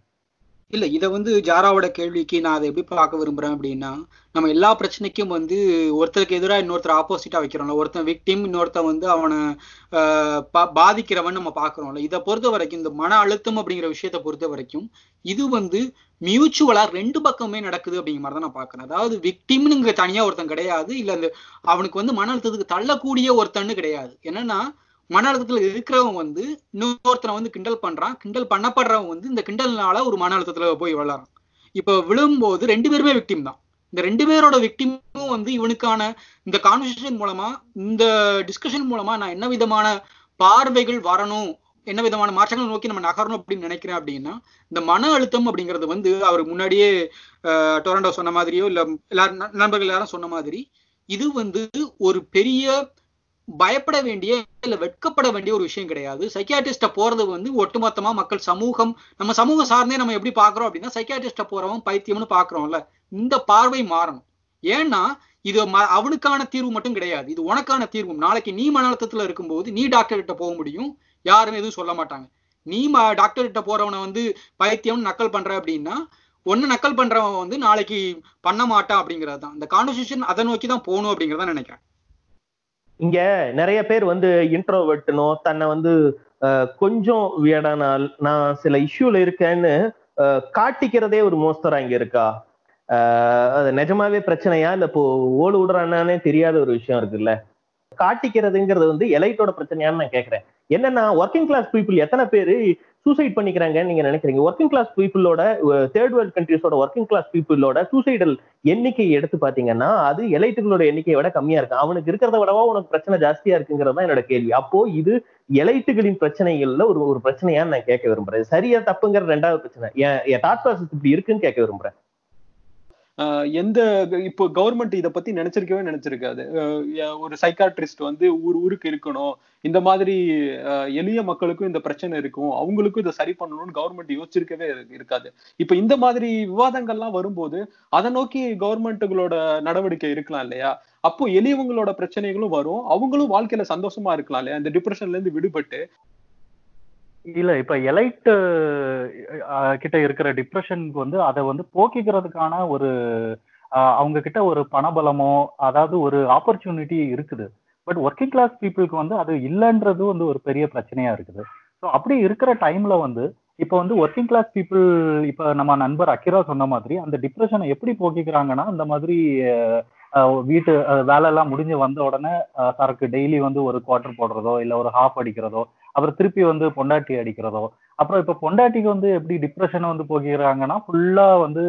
இல்ல இத வந்து ஜாராவோட கேள்விக்கு நான் அதை எப்படி பார்க்க விரும்புறேன் அப்படின்னா நம்ம எல்லா பிரச்சனைக்கும் வந்து ஒருத்தருக்கு எதிராக இன்னொருத்தர் ஆப்போசிட்டா வைக்கிறோம்ல ஒருத்தன் விக்டிம் இன்னொருத்தன் வந்து அவனை ஆஹ் பா- பாதிக்கிறவன் நம்ம பாக்குறோம்ல இதை பொறுத்த வரைக்கும் இந்த மன அழுத்தம் அப்படிங்கிற விஷயத்த பொறுத்த வரைக்கும் இது வந்து மியூச்சுவலா ரெண்டு பக்கமே நடக்குது அப்படிங்கிற மாதிரி தான் நான் பாக்குறேன் அதாவது விக்டிம்னு இங்க தனியா ஒருத்தன் கிடையாது இல்ல அந்த அவனுக்கு வந்து மன அழுத்தத்துக்கு தள்ளக்கூடிய ஒருத்தன்னு கிடையாது. என்னன்னா மன அழுத்தத்துல இருக்கிறவன் வந்து இன்னொருத்தனை வந்து கிண்டல் பண்றான். கிண்டல் பண்ணப்படுறவன் வந்து இந்த கிண்டல்னால ஒரு மன அழுத்தத்துல போய் விளாட்றான் இப்ப விழும்போது ரெண்டு பேருமே விக்டிம் தான். இந்த ரெண்டு பேரோட விக்டிமும் வந்து இவனுக்கான இந்த கான்வர்சேஷன் மூலமா இந்த டிஸ்கஷன் மூலமா நான் என்ன விதமான பார்வைகள் வரணும் என்ன விதமான மாற்றங்கள் நோக்கி நம்ம நகரணும் அப்படின்னு நினைக்கிறேன் அப்படின்னா இந்த மன அழுத்தம் அப்படிங்கிறது வந்து அவர் முன்னாடியே டொரண்டோ சொன்ன மாதிரியோ இல்ல எல்லாரும் நண்பர்கள் எல்லாரும் சொன்ன மாதிரி இது வந்து ஒரு பெரிய பயப்பட வேண்டிய இல்ல வெட்கப்பட வேண்டிய ஒரு விஷயம் கிடையாது. சைக்கியாட்டிஸ்ட போறது வந்து ஒட்டுமொத்தமா மக்கள் சமூகம் நம்ம சமூகம் சார்ந்தே நம்ம எப்படி பாக்குறோம் அப்படின்னா சைக்கியாட்டிஸ்ட போறவன் பைத்தியம்னு பாக்குறோம்ல இந்த பார்வை மாறணும். ஏன்னா இது ம- அவனுக்கான தீர்வு மட்டும் கிடையாது. இது உனக்கான தீர்வும் நாளைக்கு நீ மன அழுத்தத்துல இருக்கும்போது நீ டாக்டர் கிட்ட போக முடியும். யாரும் எதுவும் சொல்ல மாட்டாங்க. நீ டாக்டர் கிட்ட போறவனை வந்து பைத்தியம் நக்கல் பண்ற அப்படின்னா ஒன்னு நக்கல் பண்றவன் வந்து நாளைக்கு பண்ண மாட்டான் அப்படிங்கிறது தான் இந்த கான்வர்சேஷன் அதை நோக்கி தான் போகணும் அப்படிங்கறத நினைக்கிறேன். இங்க நிறைய பேர் வந்து இன்ட்ரோவெட்டுனோ தன்னை வந்து கொஞ்சம் வேடானால் நான் சில இஷ்யூல இருக்கேன்னு காட்டிக்கிறதே ஒரு மோஸ்தரா இங்க இருக்கா? அது நிஜமாவே பிரச்சனையா? இல்ல இப்போ ஓடு விடுறானே தெரியாத ஒரு விஷயம் இருக்குல்ல? காட்டிக்கிறதுங்கிறது வந்து எலைட்டோட பிரச்சனையான்னு நான் கேக்குறேன். என்னன்னா ஒர்க்கிங் கிளாஸ் பீப்புள் எத்தனை பேரு சூசைட் பண்ணிக்கிறாங்கன்னு நீங்க நினைக்கிறீங்க. ஒர்க்கிங் கிளாஸ் பீப்புளோட தேர்ட் வேர்ல்ட் கண்ட்ரிஸோட ஒர்க்கிங் கிளாஸ் பீப்புளோட சூசைடல் எண்ணிக்கை எடுத்து பாத்தீங்கன்னா அது எலைட்டுகளோட எண்ணிக்கையை விட கம்மியா இருக்கு. அவனுக்கு இருக்கிறத விடவா உனக்கு பிரச்சனை ஜாஸ்தியா இருக்குங்கிறது தான் என்னோட கேள்வி. அப்போ இது எலைட்டுகளின் பிரச்சனைகள்ல ஒரு ஒரு பிரச்சனையான்னு நான் கேட்க விரும்புறேன். சரியா தப்புங்கிற ரெண்டாவது பிரச்சனை. என் தாட் ப்ராசஸ் இப்படி இருக்குன்னு கேட்க விரும்புறேன். எந்த இப்போ கவர்மெண்ட் இதை பத்தி நினைச்சிருக்கவே நினைச்சிருக்காது. ஒரு சைக்காட்ரிஸ்ட் வந்து ஊர் ஊருக்கு இருக்கணும். இந்த மாதிரி எளிய மக்களுக்கும் இந்த பிரச்சனை இருக்கும். அவங்களுக்கும் இதை சரி பண்ணணும்னு கவர்மெண்ட் யோசிச்சிருக்கவே இருக்காது. இப்ப இந்த மாதிரி விவாதங்கள்லாம் வரும்போது அதை நோக்கி கவர்மெண்ட்டுகளோட நடவடிக்கை இருக்கலாம் இல்லையா? அப்போ எளியவங்களோட பிரச்சனைகளும் வரும். அவங்களும் வாழ்க்கையில சந்தோஷமா இருக்கலாம் இல்லையா? இந்த டிப்ரெஷன்ல இருந்து விடுபட்டு இல்ல இப்ப எலைட் கிட்ட இருக்கிற டிப்ரெஷனுக்கு வந்து அதை வந்து போக்கிக்கிறதுக்கான ஒரு அவங்க கிட்ட ஒரு பணபலமோ அதாவது ஒரு ஆப்பர்ச்சுனிட்டி இருக்குது. பட் ஒர்க்கிங் கிளாஸ் பீப்புளுக்கு வந்து அது இல்லைன்றது வந்து ஒரு பெரிய பிரச்சனையா இருக்குது. ஸோ அப்படி இருக்கிற டைம்ல வந்து இப்போ வந்து ஒர்க்கிங் கிளாஸ் பீப்புள் இப்போ நம்ம நண்பர் அக்கிரா சொன்ன மாதிரி அந்த டிப்ரெஷனை எப்படி போக்கிக்கிறாங்கன்னா இந்த மாதிரி வீட்டு அஹ், வேலையெல்லாம் முடிஞ்சு வந்த உடனே அஹ், சரக்கு டெய்லி வந்து ஒரு குவார்டர் போடுறதோ இல்லை ஒரு ஹாஃப் அடிக்கிறதோ அப்புறம் திருப்பி வந்து பொண்டாட்டி அடிக்கிறதோ அப்புறம் இப்ப பொண்டாட்டிக்கு வந்து எப்படி டிப்ரெஷனை வந்து போகிறாங்கன்னா ஃபுல்லா வந்து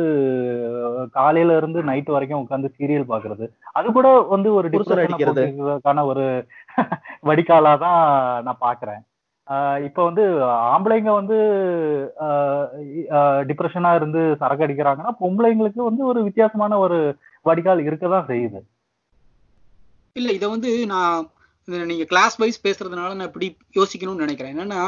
காலையில இருந்து நைட் வரைக்கும் உட்காந்து சீரியல் பாக்குறது. அது கூட வந்து ஒரு புருஷன் டிப்ரெஷனை அடிக்கிறது. போக்குறதுக்கான ஒரு (laughs) வடிகாலா தான் நான் பாக்குறேன். ஆஹ் இப்ப வந்து ஆம்பளைங்க வந்து டிப்ரெஷனா இருந்து சரக்கு அடிக்கிறாங்கன்னா பொம்பளைங்களுக்கு வந்து ஒரு வித்தியாசமான ஒரு வடிகால் இருக்கதான் செய்யுது. இல்ல இத வந்து நான் நீங்க கிளாஸ் வைஸ் பேசுறதுனால நான் இப்படி யோசிக்கணும்னு நினைக்கிறேன். என்னன்னா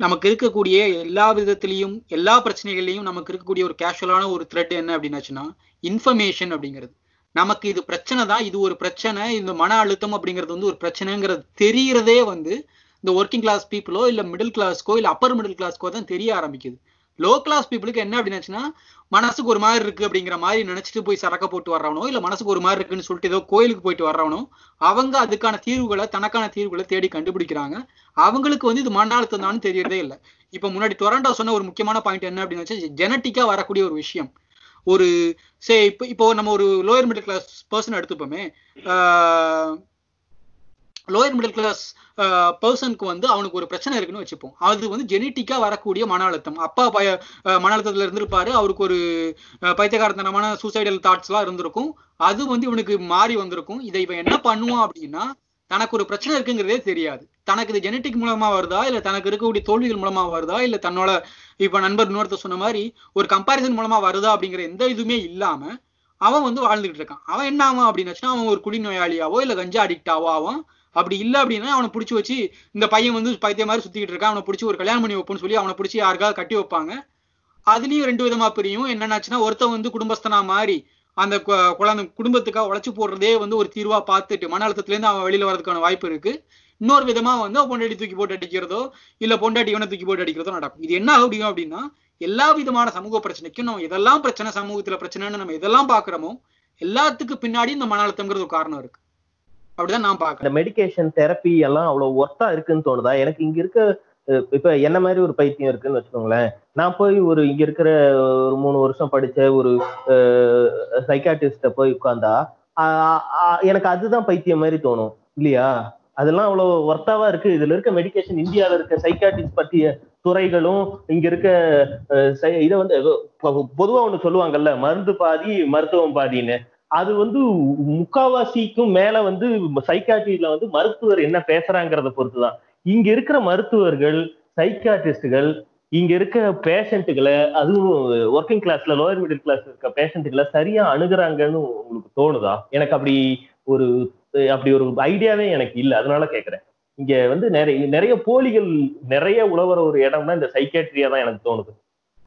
நமக்கு இருக்கக்கூடிய எல்லா விதத்திலையும் எல்லா பிரச்சனைகள்லையும் நமக்கு இருக்கக்கூடிய ஒரு கேஷுவலான ஒரு த்ரெட் என்ன அப்படின்னாச்சுன்னா இன்ஃபர்மேஷன் அப்படிங்கிறது. நமக்கு இது பிரச்சனை தான் இது ஒரு பிரச்சனை இந்த மன அழுத்தம் அப்படிங்கிறது வந்து ஒரு பிரச்சனைங்கிறது தெரியறதே வந்து இந்த ஒர்க்கிங் கிளாஸ் பீப்புளோ இல்லை மிடில் கிளாஸ்க்கோ இல்லை அப்பர் மிடில் கிளாஸ்க்கோ தான் தெரிய ஆரம்பிக்குது. லோ கிளாஸ் பீப்புளுக்கு என்ன அப்படின்னாச்சுன்னா மனசுக்கு ஒரு மாதிரி இருக்கு அப்படிங்கிற மாதிரி நினைச்சிட்டு போய் சரக்க போட்டு வர்றவனோ இல்ல மனசுக்கு ஒரு மாதிரி இருக்குன்னு சொல்லிட்டு ஏதோ கோயிலுக்கு போயிட்டு வர்றவனோ அவங்க அதுக்கான தீர்வுகளை தனக்கான தீர்வுகளை தேடி கண்டுபிடிக்கிறாங்க. அவங்களுக்கு வந்து இது மன அழுத்தம் தான் தெரியறதே இல்லை. இப்ப முன்னாடி டொரண்டோ சொன்ன ஒரு முக்கியமான பாயிண்ட் என்ன அப்படின்னு ஜெனட்டிக்கா வரக்கூடிய ஒரு விஷயம். ஒரு சே இப்போ இப்போ நம்ம ஒரு லோயர் மிடில் கிளாஸ் பர்சன் எடுத்துப்போமே. லோயர் மிடில் கிளாஸ் பர்சனுக்கு வந்து அவனுக்கு ஒரு பிரச்சனை இருக்குன்னு வச்சுப்போம். அது வந்து ஜெனட்டிக்கா வரக்கூடிய மன அழுத்தம். அப்பா பய மன அழுத்தத்துல இருந்திருப்பாரு. அவருக்கு ஒரு பைத்தியகாரத்தனமான சூசைடல் தாட்ஸ் எல்லாம் இருந்திருக்கும். அது வந்து இவனுக்கு மாறி வந்திருக்கும். இதை இவன் என்ன பண்ணுவான் அப்படின்னா தனக்கு ஒரு பிரச்சனை இருக்குங்கிறதே தெரியாது. தனக்கு இது ஜெனட்டிக் மூலமா வருதா? இல்ல தனக்கு இருக்கக்கூடிய தோல்விகள் மூலமா வருதா? இல்ல தன்னோட இப்ப நண்பர் இன்னொருத்தர் சொன்ன மாதிரி ஒரு கம்பாரிசன் மூலமா வருதா அப்படிங்கிற எந்த இதுவுமே இல்லாம அவன் வந்து வாழ்ந்துகிட்டு இருக்கான். அவன் என்ன ஆவான் அப்படின்னு அவன் ஒரு குடிநோயாளியாவோ இல்ல கஞ்சா அடிக்டாவோ ஆவான் அப்படி இல்ல அப்படின்னா அவனை பிடிச்சி வச்சு இந்த பையன் வந்து பைத்திய மாதிரி சுத்திக்கிட்டு இருக்கான். அவனை பிடிச்சி ஒரு கல்யாணம் பண்ணி வைப்போம்னு சொல்லி அவனை பிடிச்சி யாருக்காவது கட்டி வைப்பாங்க. அதுலயும் ரெண்டு விதமா பிரியும். என்னன்னாச்சுன்னா ஒருத்தன் வந்து குடும்பஸ்தனா மாறி அந்த குழந்தை குடும்பத்துக்காக உழைச்சி போடுறதே வந்து ஒரு தீர்வா பார்த்துட்டு மன அழுத்தத்துல இருந்து அவன் வெளியில வரதுக்கான வாய்ப்பு இருக்கு. இன்னொரு விதமா வந்து பொண்டாட்டி தூக்கி போட்டு அடிக்கிறதோ இல்ல பொண்டாட்டி இவனை தூக்கி போட்டு அடிக்கிறதோ நடக்கும். இது என்ன முடியும் அப்படின்னா எல்லா விதமான சமூக பிரச்சனைக்கும் நம்ம எதெல்லாம் பிரச்சனை சமூகத்துல பிரச்சனைன்னு நம்ம எதெல்லாம் பாக்குறோமோ எல்லாத்துக்கு பின்னாடி இந்த மன அழுத்தம்ங்கிறது ஒரு காரணம் இருக்கு. அப்படிதான் நான் பாக்கிறேன் இந்த மெடிகேஷன் தெரப்பி எல்லாம் அவ்வளவு ஒர்த்தா இருக்குன்னு தோணுதா? எனக்கு இங்க இருக்க இப்ப என்ன மாதிரி ஒரு பைத்தியம் இருக்குன்னு வச்சுக்கோங்களேன். நான் போய் ஒரு இங்க இருக்கிற ஒரு மூணு வருஷம் படிச்ச ஒரு சைக்காட்டிஸ்ட போய் உட்கார்ந்தா எனக்கு அதுதான் பைத்தியம் மாதிரி தோணும். இல்லையா? அதெல்லாம் அவ்வளவு ஒர்த்தாவா இருக்கு. இதுல இருக்க மெடிகேஷன் இந்தியால இருக்க சைக்காட்டிஸ்ட் பற்றிய துறைகளும் இங்க இருக்க இதை வந்து பொதுவா ஒண்ணு சொல்லுவாங்கல்ல மருந்து பாதி மருத்துவம் பாதின்னு. அது வந்து முக்காவாசிக்கும் மேல வந்து சைக்காட்ரியில வந்து மருத்துவர் என்ன பேசுறாங்கிறத பொறுத்துதான். இங்க இருக்கிற மருத்துவர்கள் சைக்காட்ரிஸ்டுகள் இங்க இருக்க பேஷண்ட்டுகளை அதுவும் ஒர்க்கிங் கிளாஸ்ல லோயர் மிடில் கிளாஸ் இருக்க பேஷண்ட்டுகளை சரியா அணுகுறாங்கன்னு உங்களுக்கு தோணுதா? எனக்கு அப்படி ஒரு அப்படி ஒரு ஐடியாவே எனக்கு இல்லை. அதனால கேக்குறேன். இங்க வந்து நிறைய நிறைய போலிகள் நிறைய உழவுற ஒரு இடம்னா இந்த சைக்காட்ரியா தான் எனக்கு தோணுது.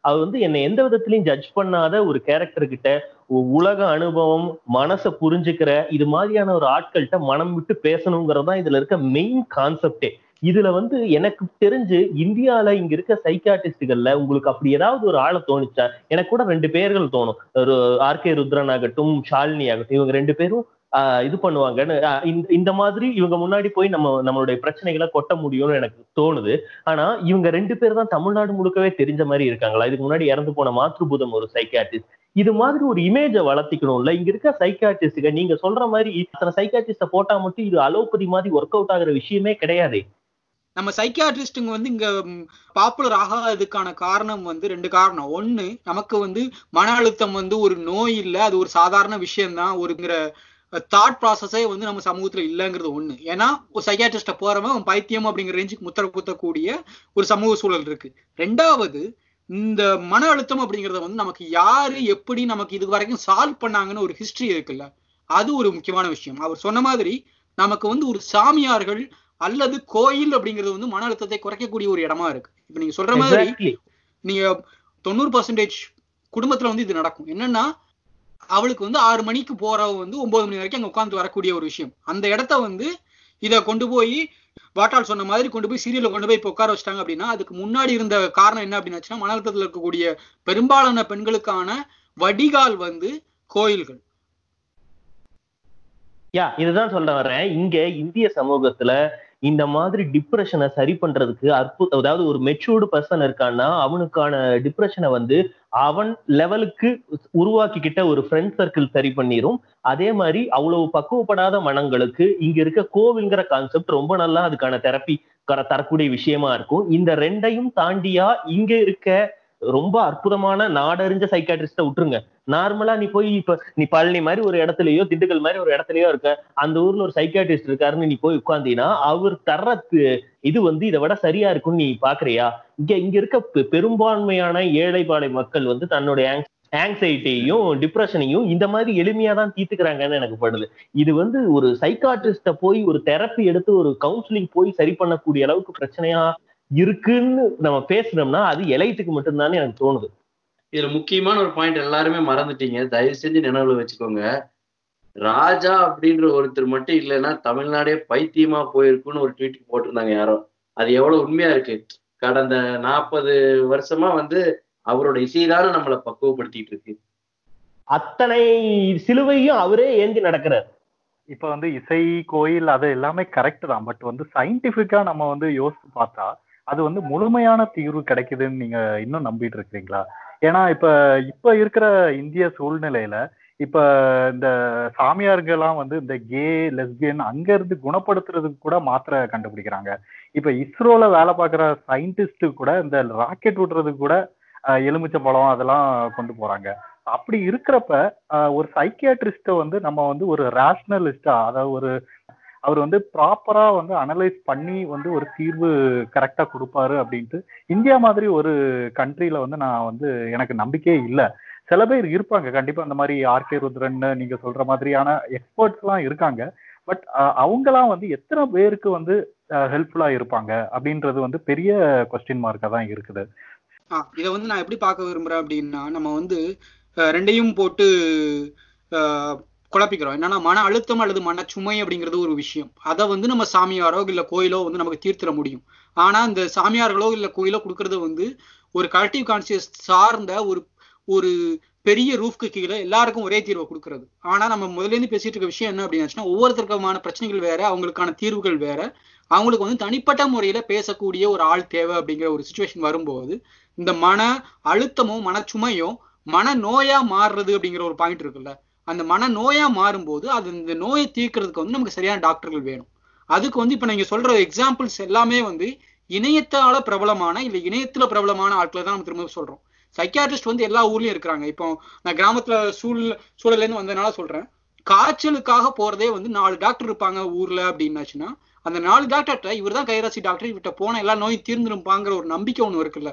அது வந்து என்னை எந்த விதத்திலையும் ஜட்ஜ் பண்ணாத ஒரு கேரக்டர் கிட்ட உலக அனுபவம் மனசை புரிஞ்சுக்கிற இது மாதிரியான ஒரு ஆட்கள்கிட்ட மனம் விட்டு பேசணுங்கிறது தான் இதுல இருக்க மெயின் கான்செப்டே இதுல வந்து எனக்கு தெரிஞ்சு இந்தியால இங்க இருக்க சைக்காட்டிஸ்டுகள்ல உங்களுக்கு அப்படி ஏதாவது ஒரு ஆளை தோணுச்சா? எனக்கு கூட ரெண்டு பேர்கள் தோணும். ஒரு ஆர்கே ருத்ரன் ஆகட்டும் ஷாலினி ஆகட்டும் இவங்க ரெண்டு பேரும் இது பண்ணுவாங்கன்னு. ஆஹ் இந்த- இந்த மாதிரி இவங்க முன்னாடி போய் நம்ம நம்மளுடைய பிரச்சனைகளை கொட்ட முடியும்னு எனக்கு தோணுது. ஆனா இவங்க ரெண்டு பேர் தான் தமிழ்நாடு முழுக்கவே தெரிஞ்ச மாதிரி இருக்காங்களா? இதுக்கு முன்னாடி இறந்து போன மாத்ருபூதம் ஒரு சைக்காட்டிஸ்ட் இது மாதிரி ஒரு இமேஜை வளர்த்திக்கணும்ல. இங்க இருக்க சைக்காட்டிஸ்டுக நீங்க சொல்ற மாதிரி இத்தனை சைக்காட்டிஸ்ட போட்டா மட்டும் இது அலோபதி மாதிரி ஒர்க் அவுட் ஆகுற விஷயமே கிடையாது. நம்ம சைக்கியாட்ரிஸ்டுங்க வந்து இங்க பாப்புலர் ஆகாததுக்கான காரணம் வந்து ரெண்டு காரணம். ஒண்ணு நமக்கு வந்து மன அழுத்தம் வந்து ஒரு நோய் இல்ல. அது ஒரு சாதாரண விஷயம்தான். ஒருங்கிற தாட் ப்ராசஸே வந்து நம்ம சமூகத்துல இல்லைங்கிறது ஒண்ணு. ஏன்னா ஒரு சைக்கியாட்ரிஸ்ட போறவன் பைத்தியம் அப்படிங்கிற ரேஞ்சுக்கு முத்திர குத்தக்கூடிய ஒரு சமூக சூழல் இருக்கு. ரெண்டாவது இந்த மன அழுத்தம் அப்படிங்கறத வந்து நமக்கு யாரு எப்படி நமக்கு இது வரைக்கும் சால்வ் பண்ணாங்கன்னு ஒரு ஹிஸ்டரி இருக்குல்ல அது ஒரு முக்கியமான விஷயம். அவர் சொன்ன மாதிரி நமக்கு வந்து ஒரு சாமியார்கள் அல்லது கோயில் அப்படிங்கிறது வந்து மன அழுத்தத்தை குறைக்கக்கூடிய ஒரு இடமா இருக்கு. இப்ப நீங்க சொல்ற மாதிரி. நீங்க தொண்ணூறு பர்சன்டேஜ் குடும்பத்துல வந்து இது நடக்கும். என்னன்னா அவளுக்கு வந்து ஆறு மணிக்கு போறவ வந்து ஒன்பது மணி வரைக்கும் அங்க உட்காந்து வரக்கூடிய ஒரு விஷயம். அந்த இடத்த வந்து இதை கொண்டு போய் வாட்டால் சொன்ன மாதிரி கொண்டு போய் சீரியல்ல கொண்டு போய் உட்கார வச்சிட்டாங்க அப்படின்னா அதுக்கு முன்னாடி இருந்த காரணம் என்ன அப்படின்னாச்சுன்னா மன அழுத்தத்துல இருக்கக்கூடிய பெரும்பாலான பெண்களுக்கான வடிகால் வந்து கோயில்கள். யா இதுதான் சொல்ல வரேன். இங்க இந்திய சமூகத்துல இந்த மாதிரி டிப்ரெஷனை சரி பண்றதுக்கு அற்புத அதாவது ஒரு மெச்சூர்டு பர்சன் இருக்கான்னா அவனுக்கான டிப்ரெஷனை வந்து அவன் லெவலுக்கு உருவாக்கிக்கிட்ட ஒரு ஃப்ரெண்ட் சர்க்கிள் சரி பண்ணிரும். அதே மாதிரி அவ்வளவு பக்குவப்படாத மனங்களுக்கு இங்க இருக்க கோவில்ங்கிற கான்செப்ட் ரொம்ப நல்லா அதுக்கான தெரப்பி தரக்கூடிய விஷயமா இருக்கும். இந்த ரெண்டையும் தாண்டியா இங்க இருக்க ரொம்ப அற்புதமான நாடறிஞ்ச சைக்காட்ரிஸ்ட விட்டுருங்க. நார்மலா நீ போய் இப்ப நீ பழனி மாதிரி ஒரு இடத்துலயோ திண்டுக்கல் மாதிரி ஒரு இடத்துலயோ இருக்க அந்த ஊர்ல ஒரு சைக்காட்ரிஸ்ட் இருக்காருன்னு நீ போய் உட்காந்தீங்கன்னா அவர் தர்ற இது வந்து இதை விட சரியா இருக்கும்னு நீ பாக்குறியா? இங்க இங்க இருக்க பெ- பெரும்பான்மையான ஏழைப்பாளை மக்கள் வந்து தன்னுடைய ஆங்ஸைட்டியையும் டிப்ரெஷனையும் இந்த மாதிரி எளிமையா தான் தீர்த்துக்கிறாங்கன்னு எனக்கு படுது. இது வந்து ஒரு சைக்காட்ரிஸ்ட போய் ஒரு தெரப்பி எடுத்து ஒரு கவுன்சிலிங் போய் சரி பண்ணக்கூடிய அளவுக்கு பிரச்சனையா இருக்குன்னு நம்ம பேசுனோம்னா அது எலைட்டுக்கு மட்டும்தான் எனக்கு தோணுது. இதுல முக்கியமான ஒரு பாயிண்ட் எல்லாருமே மறந்துட்டீங்க. தயவு செஞ்சு நினைவுல வச்சுக்கோங்க. ராஜா அப்படின்ற ஒருத்தர் மட்டும் இல்லைன்னா தமிழ்நாடே பைத்தியமா போயிருக்குன்னு ஒரு ட்வீட் போட்டிருந்தாங்க யாரோ. அது எவ்வளவு உண்மையா இருக்கு? கடந்த நாற்பது வருஷமா வந்து அவரோட இசைதானே நம்மளை பக்குவப்படுத்திட்டு இருக்கு. அத்தனை சிலுவையும் அவரே ஏந்தி நடக்கிறார். இப்ப வந்து இசை கோயில் அது எல்லாமே கரெக்ட் தான். பட் வந்து சயின்டிபிக்கா நம்ம வந்து யோசிச்சு பார்த்தா அது வந்து முழுமையான தீர்வு கிடைக்குதுன்னு நீங்க இன்னும் நம்பிட்டு இருக்கிறீங்களா? ஏன்னா இப்ப இப்ப இருக்கிற இந்திய சூழ்நிலையில இப்ப இந்த சாமியார்கள்லாம் வந்து இந்த கே லெஸ்பியன் அங்க இருந்து குணப்படுத்துறதுக்கு கூட மாத்திரை கண்டுபிடிக்கிறாங்க. இப்ப இஸ்ரோல வேலை பார்க்குற சயின்டிஸ்ட் கூட இந்த ராக்கெட் விடுறதுக்கு கூட எலுமிச்சை பழம் அதெல்லாம் கொண்டு போறாங்க. அப்படி இருக்கிறப்ப ஒரு சைக்கியாட்ரிஸ்ட வந்து நம்ம வந்து ஒரு ரேஷனலிஸ்டா அதாவது ஒரு அவர் வந்து ப்ராப்பரா வந்து அனலைஸ் பண்ணி வந்து ஒரு தீர்வு கரெக்டா கொடுப்பாரு அப்படின்ட்டு இந்தியா மாதிரி ஒரு கண்ட்ரியில வந்து நான் வந்து எனக்கு நம்பிக்கையே இல்லை. சில பேர் இருப்பாங்க. கண்டிப்பா அந்த மாதிரி ஆர்கே ருத்ரன் நீங்க சொல்ற மாதிரியான எக்ஸ்பர்ட்ஸ் எல்லாம் இருக்காங்க. பட் அவங்களாம் வந்து எத்தனை பேருக்கு வந்து ஹெல்ப்ஃபுல்லா இருப்பாங்க அப்படின்றது வந்து பெரிய கொஸ்டின் மார்க்கா தான் இருக்குது. இதை வந்து நான் எப்படி பார்க்க விரும்புறேன் அப்படின்னா நம்ம வந்து ரெண்டையும் போட்டு குழப்பிக்கிறோம். என்னன்னா மன அழுத்தம் அல்லது மன சுமை அப்படிங்கிறது ஒரு விஷயம். அதை வந்து நம்ம சாமியாரோ இல்லை கோயிலோ வந்து நமக்கு தீர்த்திட முடியும். ஆனா இந்த சாமியார்களோ இல்லை கோயிலோ கொடுக்கறது வந்து ஒரு கலெக்டிவ் கான்சியஸ் சார்ந்த ஒரு ஒரு பெரிய ரூஃப்க்கு கீழே எல்லாருக்கும் ஒரே தீர்வை கொடுக்கறது. ஆனா நம்ம முதலேருந்து பேசிட்டு இருக்க விஷயம் என்ன அப்படின்னு ஒவ்வொருத்தருக்குமான பிரச்சனைகள் வேற அவங்களுக்கான தீர்வுகள் வேற. அவங்களுக்கு வந்து தனிப்பட்ட முறையில பேசக்கூடிய ஒரு ஆள் தேவை அப்படிங்கிற ஒரு சுச்சுவேஷன் வரும்போது இந்த மன அழுத்தமும் மனச்சுமையும் மன நோயா மாறுறது அப்படிங்கிற ஒரு பாயிண்ட் இருக்குல்ல. அந்த மன நோயா மாறும்போது அது இந்த நோயை தீர்க்கறதுக்கு வந்து நமக்கு சரியான டாக்டர்கள் வேணும். அதுக்கு வந்து இப்ப நீங்க சொல்ற எக்ஸாம்பிள்ஸ் எல்லாமே வந்து இணையத்தால பிரபலமான இல்ல இணையத்துல பிரபலமான ஆட்களை தான் நம்ம திரும்ப சொல்றோம். சைக்கியாட்ரிஸ்ட் வந்து எல்லா ஊர்லயும் இருக்கிறாங்க. இப்போ நான் கிராமத்துல சூழல் சூழல்ல இருந்து வந்ததுனால சொல்றேன். காய்ச்சலுக்காக போறதே வந்து நாலு டாக்டர் இருப்பாங்க ஊர்ல அப்படின்னாச்சுன்னா அந்த நாலு டாக்டர்கிட்ட இவர் தான் கைராசி டாக்டர் இவர்கிட்ட போன எல்லா நோயும் தீர்ந்துருப்பாங்கிற ஒரு நம்பிக்கை ஒண்ணு இருக்குல்ல.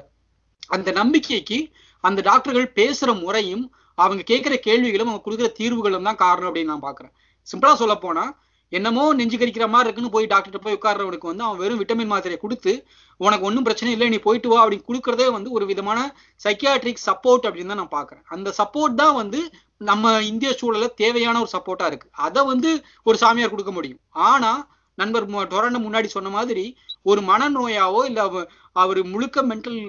அந்த நம்பிக்கைக்கு அந்த டாக்டர்கள் பேசுற முறையும் அவங்க கேட்கிற கேள்விகளும் அவங்க கொடுக்குற தீர்வுகளும் தான் காரணம் அப்படின்னு நான் பாக்குறேன் சிம்பிளா சொல்ல போனா என்னமோ நெஞ்சு கரிக்கிற மாதிரி இருக்குன்னு போய் டாக்டர்கிட்ட போய் உட்கார்றவனுக்கு வந்து அவன் வெறும் விட்டமின் மாத்திரையை கொடுத்து உனக்கு ஒன்றும் பிரச்சனை இல்லை நீ போயிட்டு வா அப்படின்னு கொடுக்கறதே வந்து ஒரு விதமான சைக்கியாட்ரிக் சப்போர்ட் அப்படின்னு தான் நான் பாக்குறேன் அந்த சப்போர்ட் தான் வந்து நம்ம இந்திய சூழல தேவையான ஒரு சப்போர்ட்டா இருக்கு. அதை வந்து ஒரு சாமியார் கொடுக்க முடியும். ஆனா நண்பர் டொரண்ட முன்னாடி சொன்ன மாதிரி ஒரு மனநோயாவோ இல்ல அவ- அவர் முழுக்க மென்டல்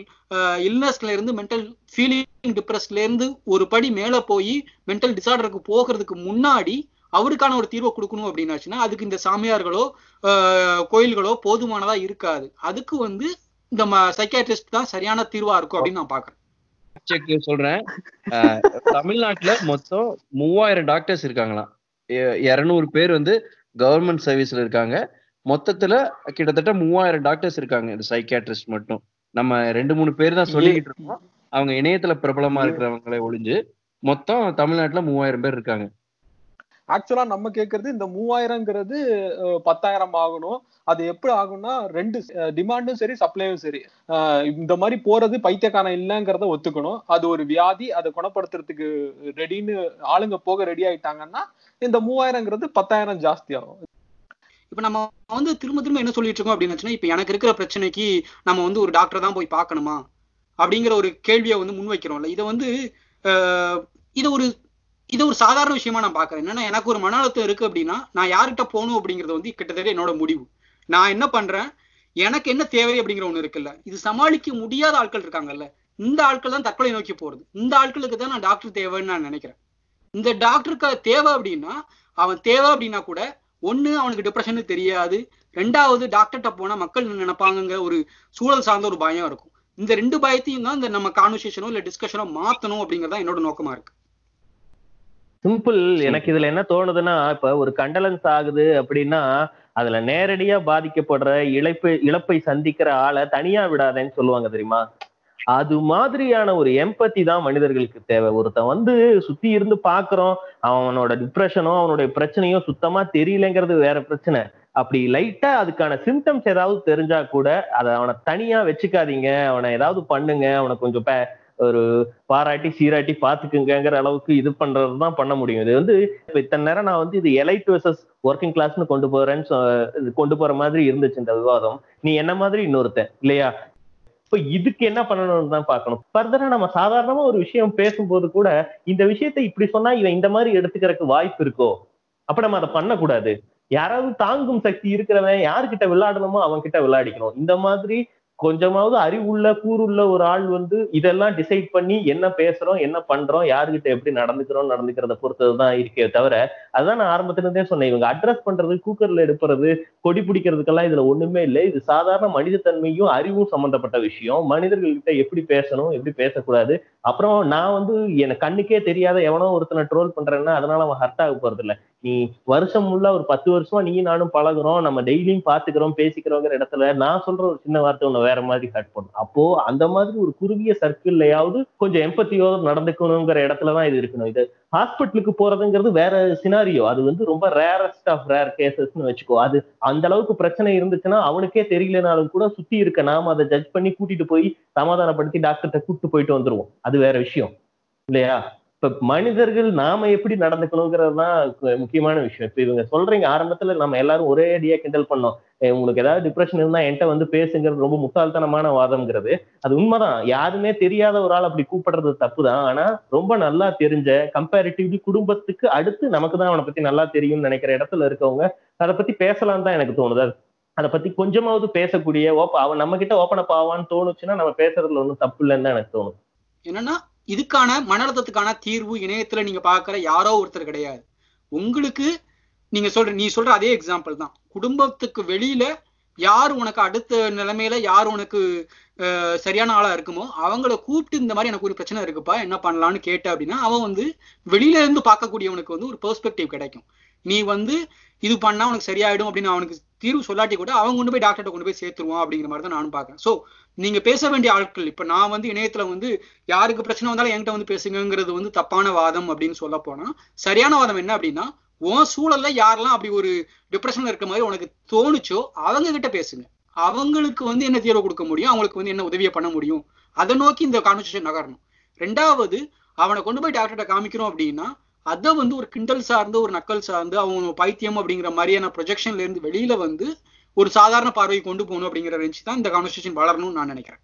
இல்னஸ்ல இருந்து மென்டல் ஃபீலிங் டிப்ரெஸ்ல இருந்து ஒரு படி மேல போய் மென்டல் டிசார்டருக்கு போகிறதுக்கு முன்னாடி அவருக்கான ஒரு தீர்வை கொடுக்கணும் அப்படின்னாச்சுன்னா அதுக்கு இந்த சாமியார்களோ ஆஹ், கோயில்களோ போதுமானதா இருக்காது. அதுக்கு வந்து இந்த சைக்காட்ரிஸ்ட் தான் சரியான தீர்வா இருக்கும் அப்படின்னு நான் பாக்குறேன். சொல்றேன். தமிழ்நாட்டுல மொத்தம் மூவாயிரம் டாக்டர்ஸ் இருக்காங்களாம். எ- இருநூறு பேர் வந்து கவர்மெண்ட் சர்வீஸ்ல இருக்காங்க. மொத்தத்துல கிட்டத்தட்ட மூவாயிரம் டாக்டர்ஸ் இருக்காங்க. இந்த சைக்கியாட்ரிஸ்ட் மட்டும். நம்ம ரெண்டு மூணு பேர் தான் சொல்லிக்கிட்டு இருக்கோம். அவங்க இணையத்துல பிரபலமா இருக்கிறவங்களை ஒழிஞ்சு மொத்தம் தமிழ்நாட்டுல மூவாயிரம் பேர் இருக்காங்க. ஆக்சுவலா நம்ம கேக்குறது இந்த மூவாயிரங்கிறது அஹ், பத்தாயிரம் ஆகணும். அது எப்படி ஆகும்னா ரெண்டு டிமாண்டும் சரி சப்ளையும் சரி. இந்த மாதிரி போறது பைத்தியக்காரன் இல்லைங்கிறத ஒத்துக்கணும். அது ஒரு வியாதி அதை குணப்படுத்துறதுக்கு ரெடின்னு ஆளுங்க போக ரெடி ஆயிட்டாங்கன்னா இந்த மூவாயிரங்கிறது பத்தாயிரம் ஜாஸ்தி ஆகும். இப்ப நம்ம வந்து திரும்ப திரும்ப என்ன சொல்லிட்டு இருக்கோம் அப்படின்னு இப்ப எனக்கு இருக்கிற பிரச்சனைக்கு நம்ம வந்து ஒரு டாக்டர் தான் போய் பார்க்கணுமா? அப்படிங்கிற ஒரு கேள்வியை வந்து முன்வைக்கிறோம்ல இதை வந்து இதை ஒரு இதை ஒரு சாதாரண விஷயமா நான் பாக்குறேன் என்னன்னா எனக்கு ஒரு மன அழுத்தம் இருக்கு அப்படின்னா நான் யார்கிட்ட போகணும் அப்படிங்கிறது வந்து கிட்டத்தட்ட என்னோட முடிவு. நான் என்ன பண்றேன்? எனக்கு என்ன தேவை அப்படிங்கிற ஒண்ணு இருக்குல்ல. இது சமாளிக்க முடியாத ஆட்கள் இருக்காங்கல்ல. இந்த ஆட்கள் தான் தற்கொலை நோக்கி போறது. இந்த ஆட்களுக்கு தான் நான் டாக்டர் தேவைன்னு நான் நினைக்கிறேன். இந்த டாக்டருக்கு தேவை அப்படின்னா அவன் தேவை அப்படின்னா கூட ஒண்ணு அவனுக்கு டிப்ரெஷன் தெரியாது. ரெண்டாவது டாக்டர்கிட்ட போனா மக்கள் என்ன நினைப்பாங்கங்கிற ஒரு சூழல் சார்ந்த ஒரு பயம் இருக்கும். இந்த ரெண்டு பயத்தையும் தான் இந்த நம்ம கான்வர்சேஷனோ இல்ல டிஸ்கஷனோ மாத்தணும் அப்படிங்கறதா என்னோட நோக்கமா இருக்கு. சிம்பிள் எனக்கு இதுல என்ன தோணுதுன்னா இப்ப ஒரு கண்டலன்ஸ் ஆகுது அப்படின்னா அதுல நேரடியா பாதிக்கப்படுற இழப்பு இழப்பை சந்திக்கிற ஆளை தனியா விடாதேன்னு சொல்லுவாங்க தெரியுமா? அது மாதிரியான ஒரு எம்பத்தி தான் மனிதர்களுக்கு தேவை. ஒருத்தன் வந்து சுத்தி இருந்து பாக்குறோம் அவனோட டிப்ரெஷனோ அவனுடைய பிரச்சனையோ சுத்தமா தெரியலங்கிறது வேற பிரச்சனை. அப்படி லைட்டா அதுக்கான சிம்டம்ஸ் ஏதாவது தெரிஞ்சா கூட அதை அவனை தனியா வச்சுக்காதீங்க. அவனை ஏதாவது பண்ணுங்க. அவனை கொஞ்சம் பே- ஒரு பாராட்டி சீராட்டி பாத்துக்குங்கிற அளவுக்கு இது பண்றதுதான் பண்ண முடியும். இது வந்து இப்ப இத்தனை நேரம் நான் வந்து இது எலைட் வர்சஸ் ஒர்க்கிங் கிளாஸ்னு கொண்டு போறேன்னு சொ- கொண்டு போற மாதிரி இருந்துச்சு இந்த விவாதம். நீ என்ன மாதிரி இன்னொருத்தன் இல்லையா? இப்ப இதுக்கு என்ன பண்ணணும்னு தான் பார்க்கணும். ஃபர்தரா நம்ம சாதாரணமா ஒரு விஷயம் பேசும்போது கூட இந்த விஷயத்தை இப்படி சொன்னா இவன் இந்த மாதிரி எடுத்துக்கிறதுக்கு வாய்ப்பு இருக்கோ? அப்ப நம்ம அதை பண்ணக்கூடாது. யாராவது தாங்கும் சக்தி இருக்கிறவன் யாருக்கிட்ட விளையாடணுமோ அவன் கிட்ட விளையாடிக்கணும். இந்த மாதிரி கொஞ்சமாவது அறிவுள்ள கூறுள்ள ஒரு ஆள் வந்து இதெல்லாம் டிசைட் பண்ணி என்ன பேசுறோம் என்ன பண்றோம் யாருகிட்ட எப்படி நடந்துக்கிறோம் நடந்துக்கிறத பொறுத்ததுதான் இருக்கே தவிர அதான் நான் ஆரம்பத்துல இருந்தே சொன்னேன். இவங்க அட்ரஸ் பண்றது கூக்கர்ல எடுப்புறது கொடி பிடிக்கிறதுக்கெல்லாம் இதுல ஒண்ணுமே இல்லை. இது சாதாரண மனிதத்தன்மையும் அறிவும் சம்பந்தப்பட்ட விஷயம். மனிதர்கள்கிட்ட எப்படி பேசணும் எப்படி பேசக்கூடாது? அப்புறம் நான் வந்து எனக்கு கண்ணுக்கே தெரியாத எவனோ ஒருத்தனை ட்ரோல் பண்றேன்னா அதனால அவன் ஹர்ட் ஆக போறது இல்லை நீ வருஷம் உள்ள ஒரு பத்து வருஷமா நீ நானும் பழகுறோம். நம்ம டெய்லியும் பாத்துக்கிறோம் பேசிக்கிறோங்கிற இடத்துல நான் சொல்ற ஒரு சின்ன வார்த்தை உன்னை வேற மாதிரி கட் பண்ணும். அப்போ அந்த மாதிரி ஒரு குறுகிய சர்க்கிள்லயாவது கொஞ்சம் எம்பத்தியோட நடந்துக்கணுங்கிற இடத்துலதான் இது இருக்கணும். இது ஹாஸ்பிட்டலுக்கு போறதுங்கிறது வேற சினாரியோ அது வந்து ரொம்ப ரேரஸ்ட் ஆஃப் ரேர் கேசஸ்னு வச்சுக்கோ. அது அந்த அளவுக்கு பிரச்சனை இருந்துச்சுன்னா அவனுக்கே தெரியலனாலும் கூட சுத்தி இருக்க நாம அதை ஜட்ஜ் பண்ணி கூட்டிட்டு போய் சமாதானப்படுத்தி டாக்டர்கிட்ட கூப்பிட்டு போயிட்டு வந்துருவோம். அது வேற விஷயம். இல்லையா? இப்ப மனிதர்கள் நாம எப்படி நடந்துக்கணுங்கிறது தான் முக்கியமான விஷயம். இப்ப இவங்க சொல்றீங்க ஆரம்பத்துல நம்ம எல்லாரும் ஒரே அடியா கிண்டல் பண்ணோம். உங்களுக்கு ஏதாவது டிப்ரெஷன் இருந்தா என்கிட்ட வந்து பேசுங்கிறது ரொம்ப முட்டாள்தனமான வாதம்ங்கிறது. அது உண்மைதான். யாருமே தெரியாத ஒரு ஆள் அப்படி கூப்பிடுறது தப்பு தான் ஆனா ரொம்ப நல்லா தெரிஞ்ச கம்பேரிட்டிவ்லி குடும்பத்துக்கு அடுத்து நமக்கு தான் அவனை பத்தி நல்லா தெரியும்னு நினைக்கிற இடத்துல இருக்கவங்க அதை பத்தி பேசலாம் தான் எனக்கு தோணுது. அதை பத்தி கொஞ்சமாவது பேசக்கூடிய ஓப்ப அவன் நம்ம கிட்ட ஓப்பன் அப் ஆவான்னு தோணுச்சுன்னா நம்ம பேசுறதுல ஒன்றும் தப்பு இல்லைன்னு தான் எனக்கு தோணுது. என்னன்னா இதுக்கான மன அழுத்தத்துக்கான தீர்வு இணையத்துல நீங்க பாக்குற யாரோ ஒருத்தர் கிடையாது. உங்களுக்கு நீங்க சொல்ற நீ சொல்ற அதே எக்ஸாம்பிள் தான். குடும்பத்துக்கு வெளியில யார் உனக்கு அடுத்த நிலைமையில யார் உனக்கு சரியான ஆளா இருக்குமோ அவங்கள கூப்பிட்டு இந்த மாதிரி எனக்கு ஒரு பிரச்சனை இருக்குப்பா என்ன பண்ணலாம்னு கேட்ட அப்படின்னா அவன் வந்து வெளியில இருந்து பார்க்கக்கூடியவனுக்கு வந்து ஒரு பெர்ஸ்பெக்டிவ் கிடைக்கும். நீ வந்து இது பண்ணா உனக்கு சரியாயிடும் அப்படின்னு அவனுக்கு தீர்வு சொல்லாட்டி கூட அவங்க கொண்டு போய் டாக்டர்கிட்ட கொண்டு போய் சேர்த்துருவோம் அப்படிங்கிற மாதிரி தான் நானும் பார்க்கறேன். ஸோ நீங்க பேச வேண்டிய ஆட்கள் இப்ப நான் வந்து இணையத்துல வந்து யாருக்கு பிரச்சனை வந்தாலும் என்கிட்ட வந்து பேசுங்கிறது வந்து தப்பான வாதம் அப்படின்னு சொல்ல போனா சரியான வாதம் என்ன அப்படின்னா உன் சூழல்ல யாரெல்லாம் அப்படி ஒரு டிப்ரெஷன்ல இருக்க மாதிரி உனக்கு தோணுச்சோ அவங்க கிட்ட பேசுங்க. அவங்களுக்கு வந்து என்ன தீர்வு கொடுக்க முடியும்? அவங்களுக்கு வந்து என்ன உதவியை பண்ண முடியும்? அதை நோக்கி இந்த கான்வர்சேஷன் நகரணும். ரெண்டாவது அவனை கொண்டு போய் டாக்டர்கிட்ட காமிக்கிறோம் அப்படின்னா அதை வந்து ஒரு கிண்டல் சார்ந்து ஒரு நக்கல் சார்ந்து அவங்க பைத்தியம் அப்படிங்கிற மாதிரியான ப்ரொஜெக்ஷன்ல இருந்து வெளியில வந்து ஒரு சாதாரண பார்வை கொண்டு போகணும் அப்படிங்கிற ரேஞ்சு தான் இந்த கான்வர்சேஷன் வளரணும்னு நான் நினைக்கிறேன்.